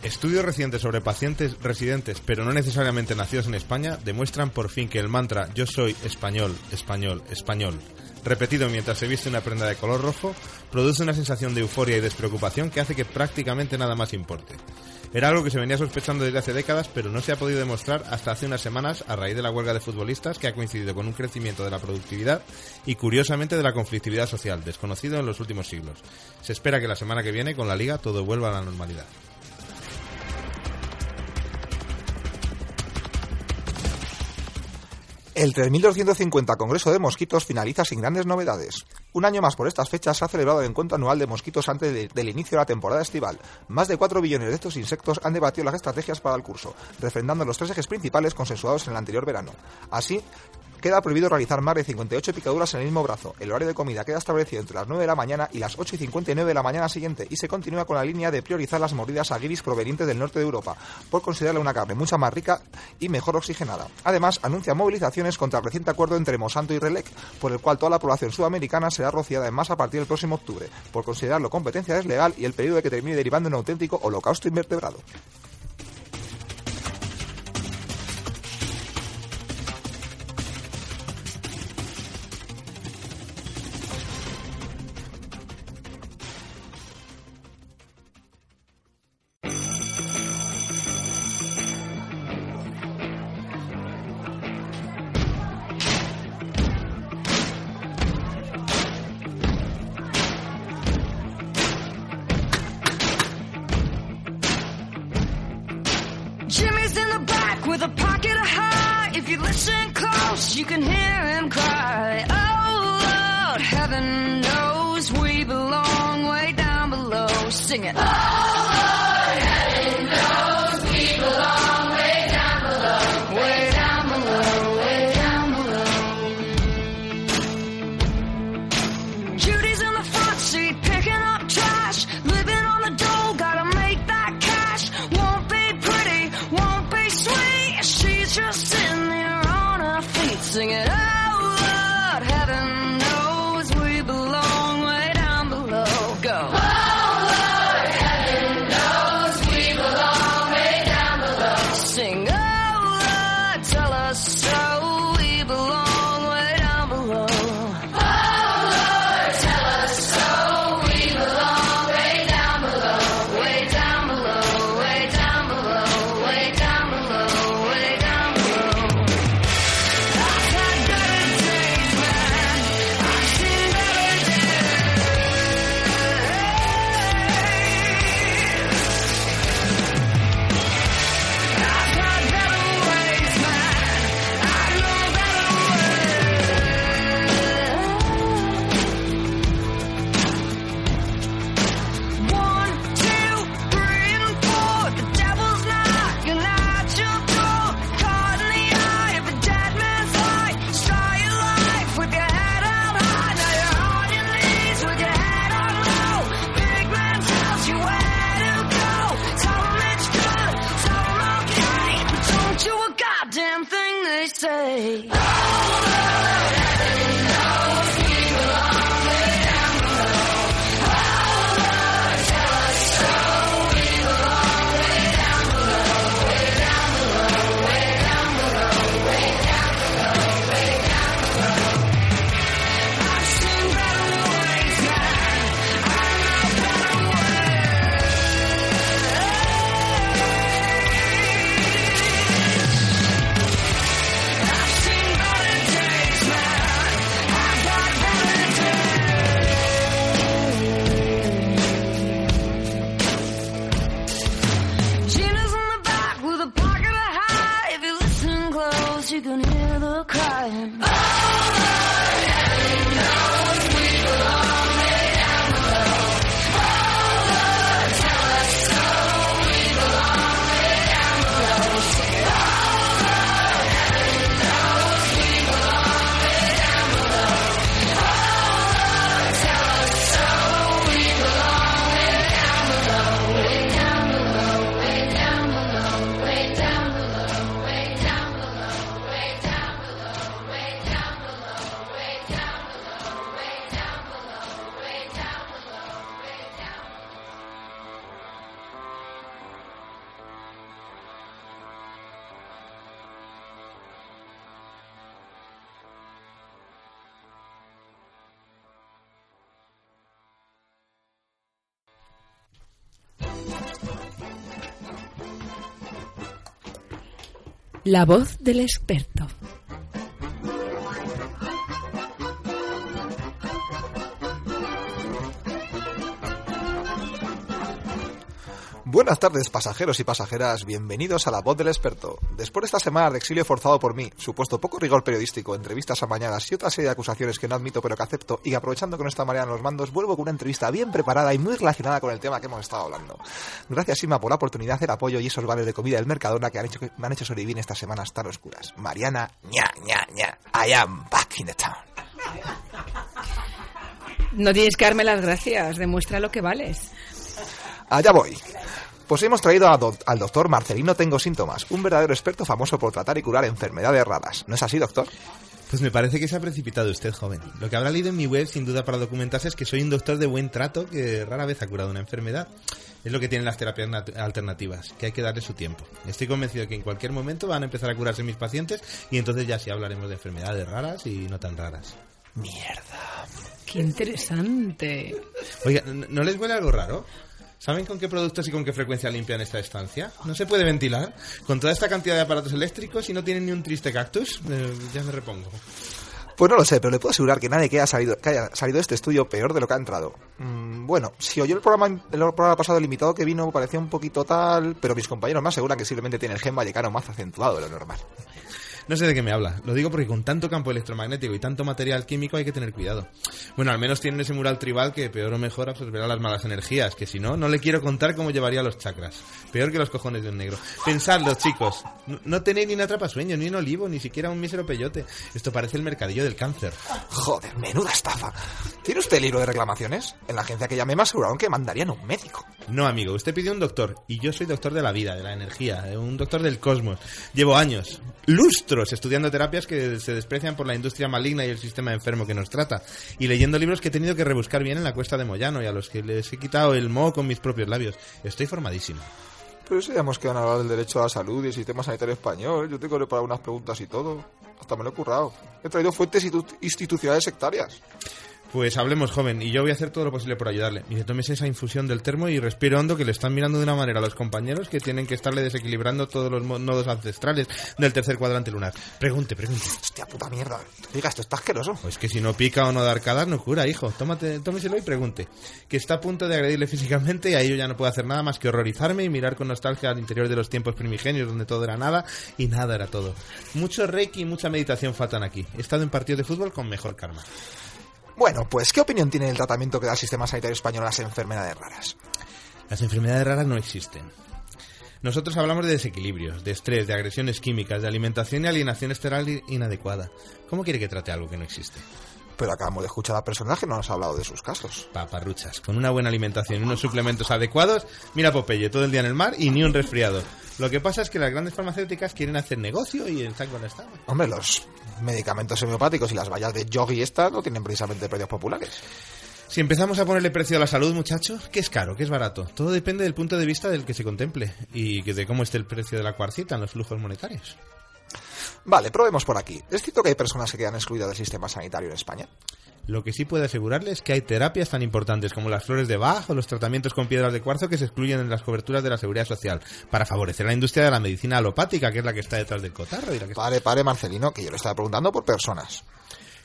Estudios recientes sobre pacientes residentes, pero no necesariamente nacidos en España, demuestran por fin que el mantra yo soy español, español, español, repetido mientras se viste una prenda de color rojo, produce una sensación de euforia y despreocupación que hace que prácticamente nada más importe. Era algo que se venía sospechando desde hace décadas, pero no se ha podido demostrar hasta hace unas semanas a raíz de la huelga de futbolistas que ha coincidido con un crecimiento de la productividad y curiosamente de la conflictividad social, desconocido en los últimos siglos. Se espera que la semana que viene con la liga todo vuelva a la normalidad. El 3250 Congreso de Mosquitos finaliza sin grandes novedades. Un año más por estas fechas se ha celebrado el encuentro anual de mosquitos antes de- del inicio de la temporada estival. Más de 4 billones de estos insectos han debatido las estrategias para el curso, refrendando los tres ejes principales consensuados en el anterior verano. Así, queda prohibido realizar más de 58 picaduras en el mismo brazo. El horario de comida queda establecido entre las 9 de la mañana y las 8 y 59 de la mañana siguiente y se continúa con la línea de priorizar las mordidas a guiris provenientes del norte de Europa, por considerarla una carne mucho más rica y mejor oxigenada. Además, anuncia movilizaciones contra el reciente acuerdo entre Monsanto y Relec, por el cual toda la población sudamericana será rociada en masa a partir del próximo octubre, por considerarlo competencia deslegal y el peligro de que termine derivando en un auténtico holocausto invertebrado. La voz del experto. Buenas tardes, pasajeros y pasajeras. Bienvenidos a La Voz del Experto. Después de esta semana de exilio forzado por mí, supuesto poco rigor periodístico, entrevistas amañadas y otra serie de acusaciones que no admito pero que acepto, y aprovechando con esta manera los mandos, vuelvo con una entrevista bien preparada y muy relacionada con el tema que hemos estado hablando. Gracias, Inma, por la oportunidad, el apoyo y esos vales de comida del Mercadona que, han hecho, que me han hecho sobrevivir en estas semanas tan oscuras. Mariana, ña, ña, ña. I am back in the town. No tienes que darme las gracias, demuestra lo que vales. Allá voy. Pues hemos traído a do- al doctor Marcelino Tengo Síntomas, un verdadero experto famoso por tratar y curar enfermedades raras. ¿No es así, doctor? Pues me parece que se ha precipitado usted, joven. Lo que habrá leído en mi web, sin duda para documentarse, es que soy un doctor de buen trato que rara vez ha curado una enfermedad. Es lo que tienen las terapias nat- alternativas, que hay que darle su tiempo. Estoy convencido de que en cualquier momento van a empezar a curarse mis pacientes y entonces ya sí hablaremos de enfermedades raras y no tan raras. Qué interesante. Oiga, ¿no no les huele algo raro? ¿Saben con qué productos y con qué frecuencia limpian esta estancia? ¿No se puede ventilar? ¿Con toda esta cantidad de aparatos eléctricos y no tienen ni un triste cactus? Eh, ya me repongo. Pues no lo sé, pero le puedo asegurar que nadie que haya salido, que haya salido de este estudio peor de lo que ha entrado. Mm, bueno, si oyó el programa, el programa pasado limitado que vino, parecía un poquito tal, pero mis compañeros me aseguran que simplemente tiene el gen vallecano más acentuado de lo normal. No sé de qué me habla. Lo digo porque con tanto campo electromagnético y tanto material químico hay que tener cuidado. Bueno, al menos tienen ese mural tribal que peor o mejor absorberá las malas energías, que si no, no le quiero contar cómo llevaría los chakras. Peor que los cojones de un negro. Pensadlo, chicos. No, no tenéis ni un atrapasueño, ni un olivo, ni siquiera un mísero peyote. Esto parece el mercadillo del cáncer. Joder, menuda estafa. ¿Tiene usted el libro de reclamaciones? En la agencia que llamé me aseguraron que mandarían un médico. No, amigo, usted pidió un doctor y yo soy doctor de la vida, de la energía, eh, un doctor del cosmos. Llevo años, estudiando terapias que se desprecian por la industria maligna y el sistema enfermo que nos trata, y leyendo libros que he tenido que rebuscar bien en la cuesta de Moyano y a los que les he quitado el moho con mis propios labios. Estoy formadísimo. Pero si hemos quedado hablar del derecho a la salud y el sistema sanitario español. Yo tengo preparado unas preguntas y todo. Hasta me lo he currado. He traído fuentes institu- institucionales sectarias. Pues hablemos, joven, y yo voy a hacer todo lo posible por ayudarle. Mire, tómese esa infusión del termo y respire hondo que le están mirando de una manera a los compañeros que tienen que estarle desequilibrando todos los nodos ancestrales del tercer cuadrante lunar. Pregunte, pregunte. Hostia puta mierda. Diga, esto está asqueroso. Pues que si no pica o no da arcadas, no cura, hijo. Tómate, tómeselo y pregunte. Que está a punto de agredirle físicamente y ahí yo ya no puedo hacer nada más que horrorizarme y mirar con nostalgia al interior de los tiempos primigenios donde todo era nada y nada era todo. Mucho reiki y mucha meditación faltan aquí. He estado en partidos de fútbol con mejor karma. Bueno, pues, ¿qué opinión tiene del tratamiento que da el sistema sanitario español a las enfermedades raras? Las enfermedades raras no existen. Nosotros hablamos de desequilibrios, de estrés, de agresiones químicas, de alimentación y alienación esteral inadecuada. ¿Cómo quiere que trate algo que no existe? Pero acabamos de escuchar a personas que no nos ha hablado de sus casos. Paparruchas, con una buena alimentación y unos suplementos adecuados, mira Popeye todo el día en el mar y ni un resfriado. Lo que pasa es que las grandes farmacéuticas quieren hacer negocio y están con esta. Hombre, los medicamentos homeopáticos y las vallas de yogi estas no tienen precisamente precios populares. Si empezamos a ponerle precio a la salud, muchachos, ¿qué es caro? ¿Qué es barato? Todo depende del punto de vista del que se contemple y de cómo esté el precio de la cuarcita en los flujos monetarios. Vale, probemos por aquí. ¿Es cierto que hay personas que quedan excluidas del sistema sanitario en España? Lo que sí puedo asegurarles es que hay terapias tan importantes como las flores de Bach o los tratamientos con piedras de cuarzo que se excluyen en las coberturas de la seguridad social para favorecer la industria de la medicina alopática, que es la que está detrás del cotarro y la que Pare, pare, Marcelino, que yo le estaba preguntando por personas.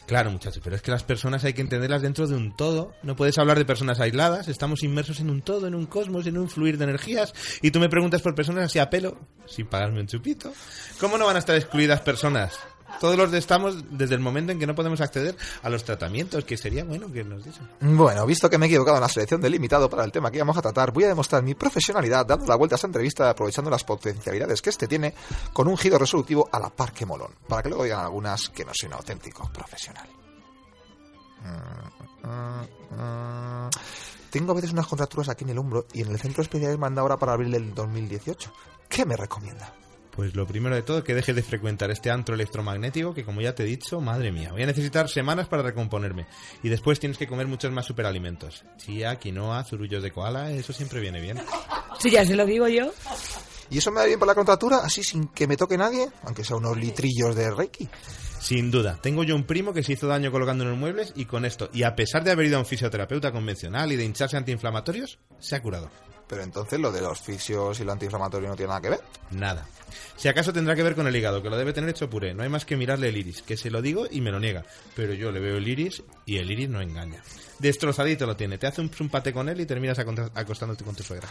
Claro, muchachos, pero es que las personas hay que entenderlas dentro de un todo. No puedes hablar de personas aisladas. Estamos inmersos en un todo, en un cosmos, en un fluir de energías. Y tú me preguntas por personas así a pelo, sin pagarme un chupito. ¿Cómo no van a estar excluidas personas? Todos los estamos desde el momento en que no podemos acceder a los tratamientos, que sería bueno que nos diesen. Bueno, visto que me he equivocado en la selección del limitado para el tema que íbamos a tratar, voy a demostrar mi profesionalidad dando la vuelta a esta entrevista aprovechando las potencialidades que este tiene con un giro resolutivo a la par que molón, para que luego digan algunas que no soy un auténtico profesional. Mm, mm, mm. Tengo a veces unas contracturas aquí en el hombro y en el centro especial manda ahora para abril del 2018. ¿Qué me recomienda? Pues lo primero de todo, que dejes de frecuentar este antro electromagnético que, como ya te he dicho, madre mía, voy a necesitar semanas para recomponerme. Y después tienes que comer muchos más superalimentos. Chía, quinoa, zurullos de koala, eso siempre viene bien. Si ya se lo digo yo. ¿Y eso me da bien para la contractura, así sin que me toque nadie? Aunque sea unos litrillos de Reiki. Sin duda. Tengo yo un primo que se hizo daño colocando en los muebles y con esto, y a pesar de haber ido a un fisioterapeuta convencional y de hincharse antiinflamatorios, se ha curado. Pero entonces lo de los fisios y lo antiinflamatorio no tiene nada que ver. Nada. Si acaso tendrá que ver con el hígado, que lo debe tener hecho puré. No hay más que mirarle el iris, que se lo digo y me lo niega. Pero yo le veo el iris y el iris no engaña. Destrozadito lo tiene. Te hace un, un paté con él y terminas acostándote con tu suegra.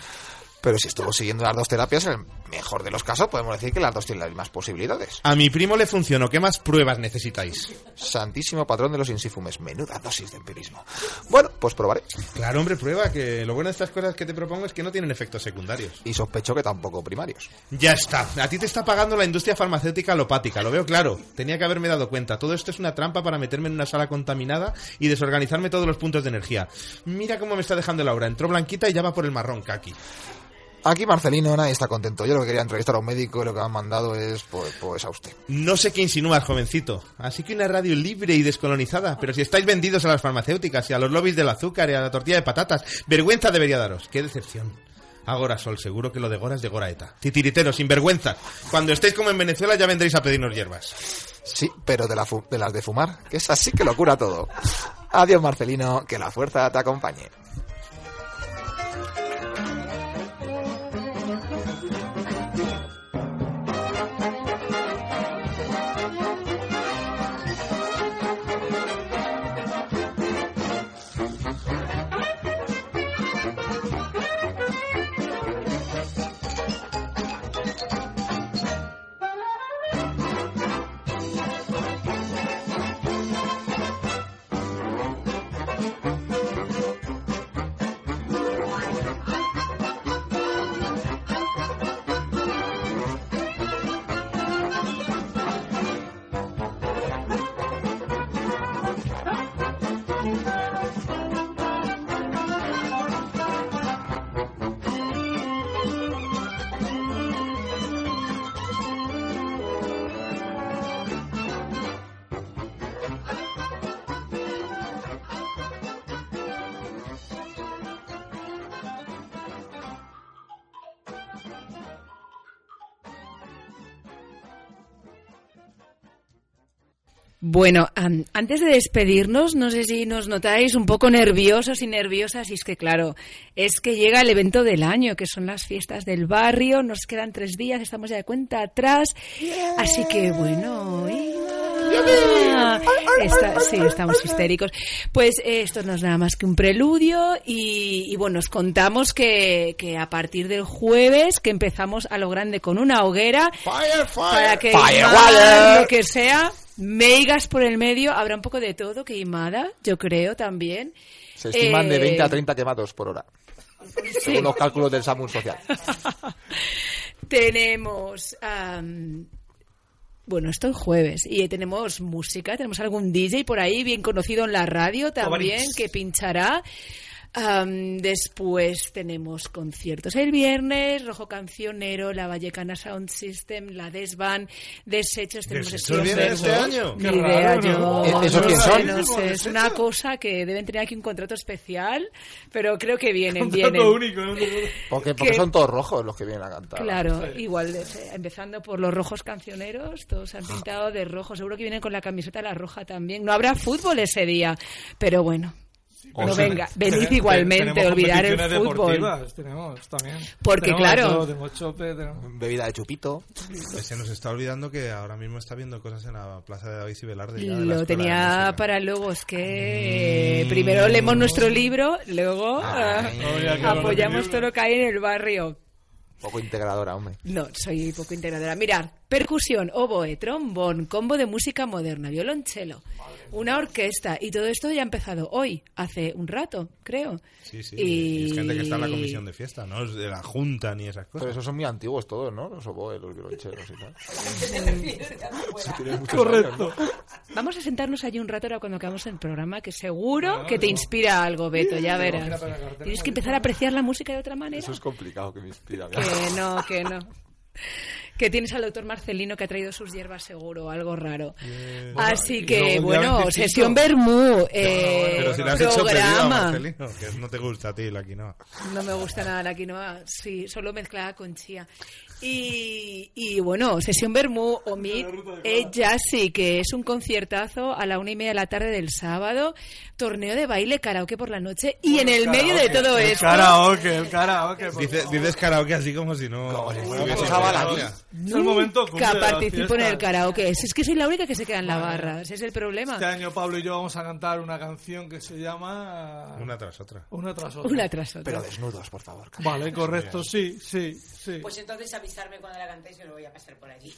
Pero si estuvo siguiendo las dos terapias, en el mejor de los casos podemos decir que las dos tienen las mismas posibilidades. A mi primo le funcionó. ¿Qué más pruebas necesitáis? Santísimo patrón de los insifumes. Menuda dosis de empirismo. Bueno, pues probaré. Claro, hombre, prueba. Que lo bueno de estas cosas que te propongo es que no tienen efectos secundarios. Y sospecho que tampoco primarios. Ya está. A ti te está pagando la industria farmacéutica alopática. Lo veo claro. Tenía que haberme dado cuenta. Todo esto es una trampa para meterme en una sala contaminada y desorganizarme todos los puntos de energía. Mira cómo me está dejando Laura. Entró blanquita y ya va por el marrón, Kaki. Aquí Marcelino nadie está contento. Yo lo que quería entrevistar a un médico y lo que me han mandado es pues, pues a usted. No sé qué insinúas, jovencito. Así que una radio libre y descolonizada. Pero si estáis vendidos a las farmacéuticas y a los lobbies del azúcar y a la tortilla de patatas, vergüenza debería daros. Qué decepción. Agora Sol, seguro que lo de Gora es de Goraeta. Titiriteros, sinvergüenza. Cuando estéis como en Venezuela ya vendréis a pedirnos hierbas. Sí, pero de, la de las de fumar, que es así que lo cura todo. Adiós Marcelino, que la fuerza te acompañe. Bueno, am, antes de despedirnos, no sé si nos notáis un poco nerviosos y nerviosas, y es que claro, es que llega el evento del año, que son las fiestas del barrio, nos quedan tres días, estamos ya de cuenta atrás, así que bueno, ¡Iva! Está- sí, estamos histéricos. Pues eh, esto no es nada más que un preludio y, y bueno, os contamos que, que a partir del jueves que empezamos a lo grande con una hoguera para que fire. lo que sea, meigas por el medio, habrá un poco de todo que Imada, yo creo también. Se estiman de Eh, 20 a 30 quemados por hora. <laughs> Sí. Según los cálculos del SAMUR Social. <laughs> Tenemos. bueno, esto es jueves y tenemos música, tenemos algún DJ por ahí bien conocido en la radio también que pinchará. Am, después tenemos conciertos el viernes, Rojo Cancionero, La Vallecana Sound System, La Desvan, Desechos, tenemos ¿Desechos viene este año? Ni Qué idea raro. ¿E- esos no quién son? no sé, es una cosa que deben tener aquí un contrato especial, pero creo que vienen, Contrato vienen. único, ¿no? Porque, porque Que- son todos rojos los que vienen a cantar. Claro, igual, de- empezando por los rojos cancioneros, todos se han pintado de rojo. Seguro que vienen con la camiseta la roja también. No habrá fútbol ese día, pero bueno. Pero venga, venid te- igualmente, tenemos olvidar el fútbol. Tenemos también. Porque, Tenemos claro- todo, tenemos chope, tenemos- Bebida de chupito. Se nos está olvidando que ahora mismo está viendo cosas en la plaza de David y Velarde. ya de Lo tenía para luego, es que primero leemos nuestro libro, luego ah, apoyamos todo lo que hay en el barrio. Poco integradora, hombre. No, soy poco integradora. Mirad, percusión, oboe, trombón, combo de música moderna, violonchelo, una orquesta y todo esto ya ha empezado hoy, hace un rato, creo. Sí, sí. Y- y Es gente que está en la comisión de fiesta, no es de la junta ni esas cosas. Pero esos son muy antiguos todos, ¿no? Los oboes, los violonchelos y tal. Correcto. <laughs> Vamos a sentarnos allí un rato ahora cuando acabamos el programa, que seguro que te inspira algo, Beto, ya verás. Tienes que empezar a apreciar la música de otra manera. Eso es complicado que me inspira. Que no, que no. <laughs> Que tienes al doctor Marcelino que ha traído sus hierbas seguro, algo raro. Así que, bueno, 25. sesión Bermú, eh, Pero si le has hecho pedido a programa. Marcelino, que no te gusta a ti la quinoa. No me gusta nada la quinoa, sí, solo mezclada con chía. Y, y bueno, sesión Bermú o Meet eh, Jazzy, que es un conciertazo a la una y media de la tarde del sábado, torneo de baile, karaoke por la noche y en el medio de todo el esto... Karaoke, el karaoke. Dice- dices karaoke así como si no... Como si Es el momento Nunca participo en el karaoke. Es que soy la única que se queda en la barra. Ese es el problema. Este año Pablo y yo vamos a cantar una canción que se llama... Una tras otra. Una tras otra. Una tras otra. Pero desnudos, por favor. Vale, correcto, sí, sí, sí. Pues entonces avisarme cuando la cantéis y lo voy a pasar por allí.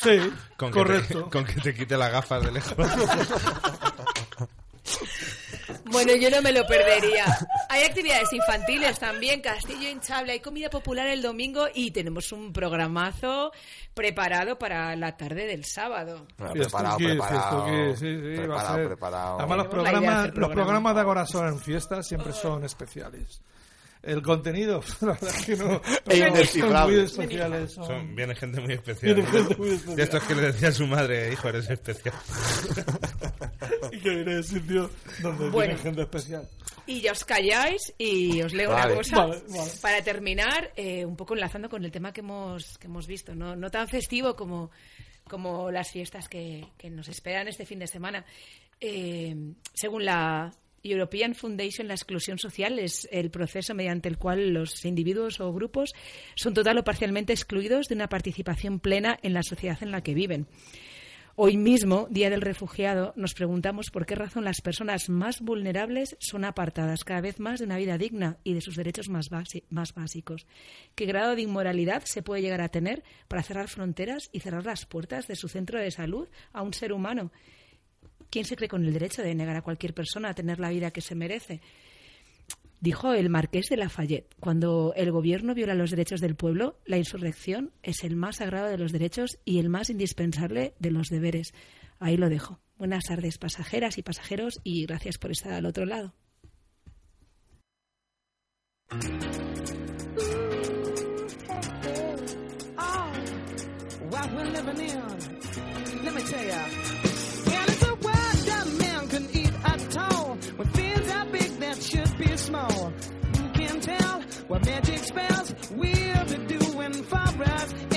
Sí, Con correcto. Que te, <laughs> con que te quite las gafas de lejos. <laughs> Bueno, yo no me lo perdería. Hay actividades infantiles también, castillo hinchable, hay comida popular el domingo y tenemos un programazo preparado para la tarde del sábado. Bueno, preparado, aquí, preparado. fiesto aquí, sí, sí, va a preparado, ser. preparado. Además, los programas, los programa. programas de Agorasol en fiestas siempre son especiales. El contenido, <laughs> la verdad es que no, E son muy especiales. son- Son- viene gente muy especial. Viene gente muy especial. De estos que le decía a su madre, hijo, eres especial. <laughs> y que viene de sitio donde Bueno. viene gente especial. Y ya os calláis y os leo Vale. una cosa Vale, vale. para terminar, eh, un poco enlazando con el tema que hemos, que hemos visto, no, no tan festivo como, como las fiestas que, que nos esperan este fin de semana. Eh, según la European Foundation, la exclusión social es el proceso mediante el cual los individuos o grupos son total o parcialmente excluidos de una participación plena en la sociedad en la que viven. Hoy mismo, Día del Refugiado, nos preguntamos por qué razón las personas más vulnerables son apartadas cada vez más de una vida digna y de sus derechos más, más básicos. ¿Qué grado de inmoralidad se puede llegar a tener para cerrar fronteras y cerrar las puertas de su centro de salud a un ser humano? ¿Quién se cree con el derecho de negar a cualquier persona a tener la vida que se merece? Dijo el marqués de Lafayette, cuando el gobierno viola los derechos del pueblo, la insurrección es el más sagrado de los derechos y el más indispensable de los deberes. Ahí lo dejo. Buenas tardes, pasajeras y pasajeros, y gracias por estar al otro lado. What magic spells we'll be doing for us.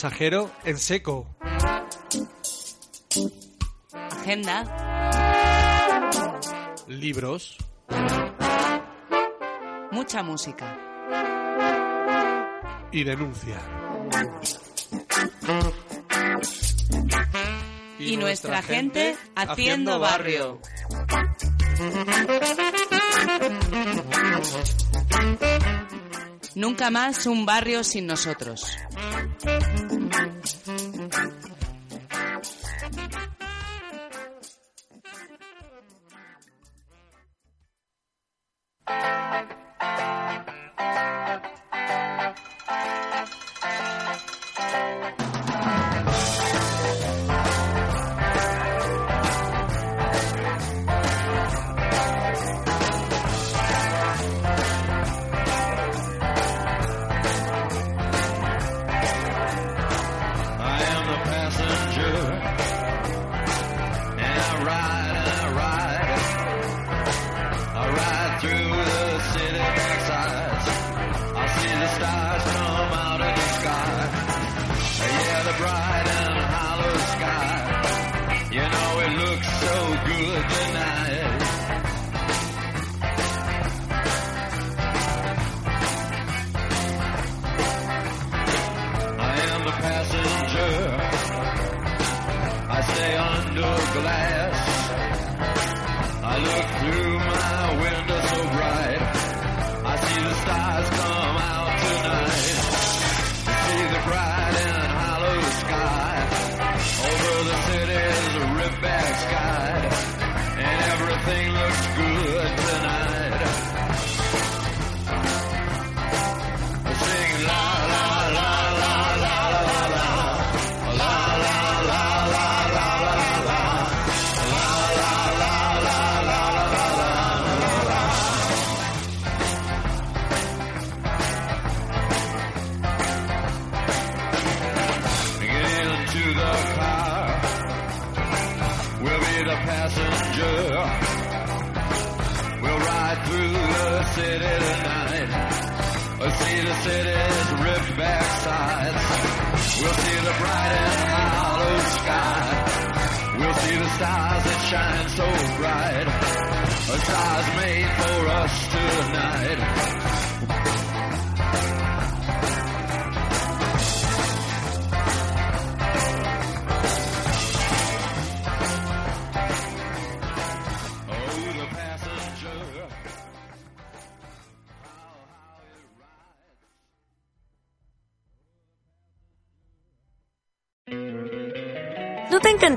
Pasajero en seco. Agenda. Libros. Mucha música. Y denuncia. Y, nuestra gente haciendo barrio. Nunca más un barrio sin nosotros.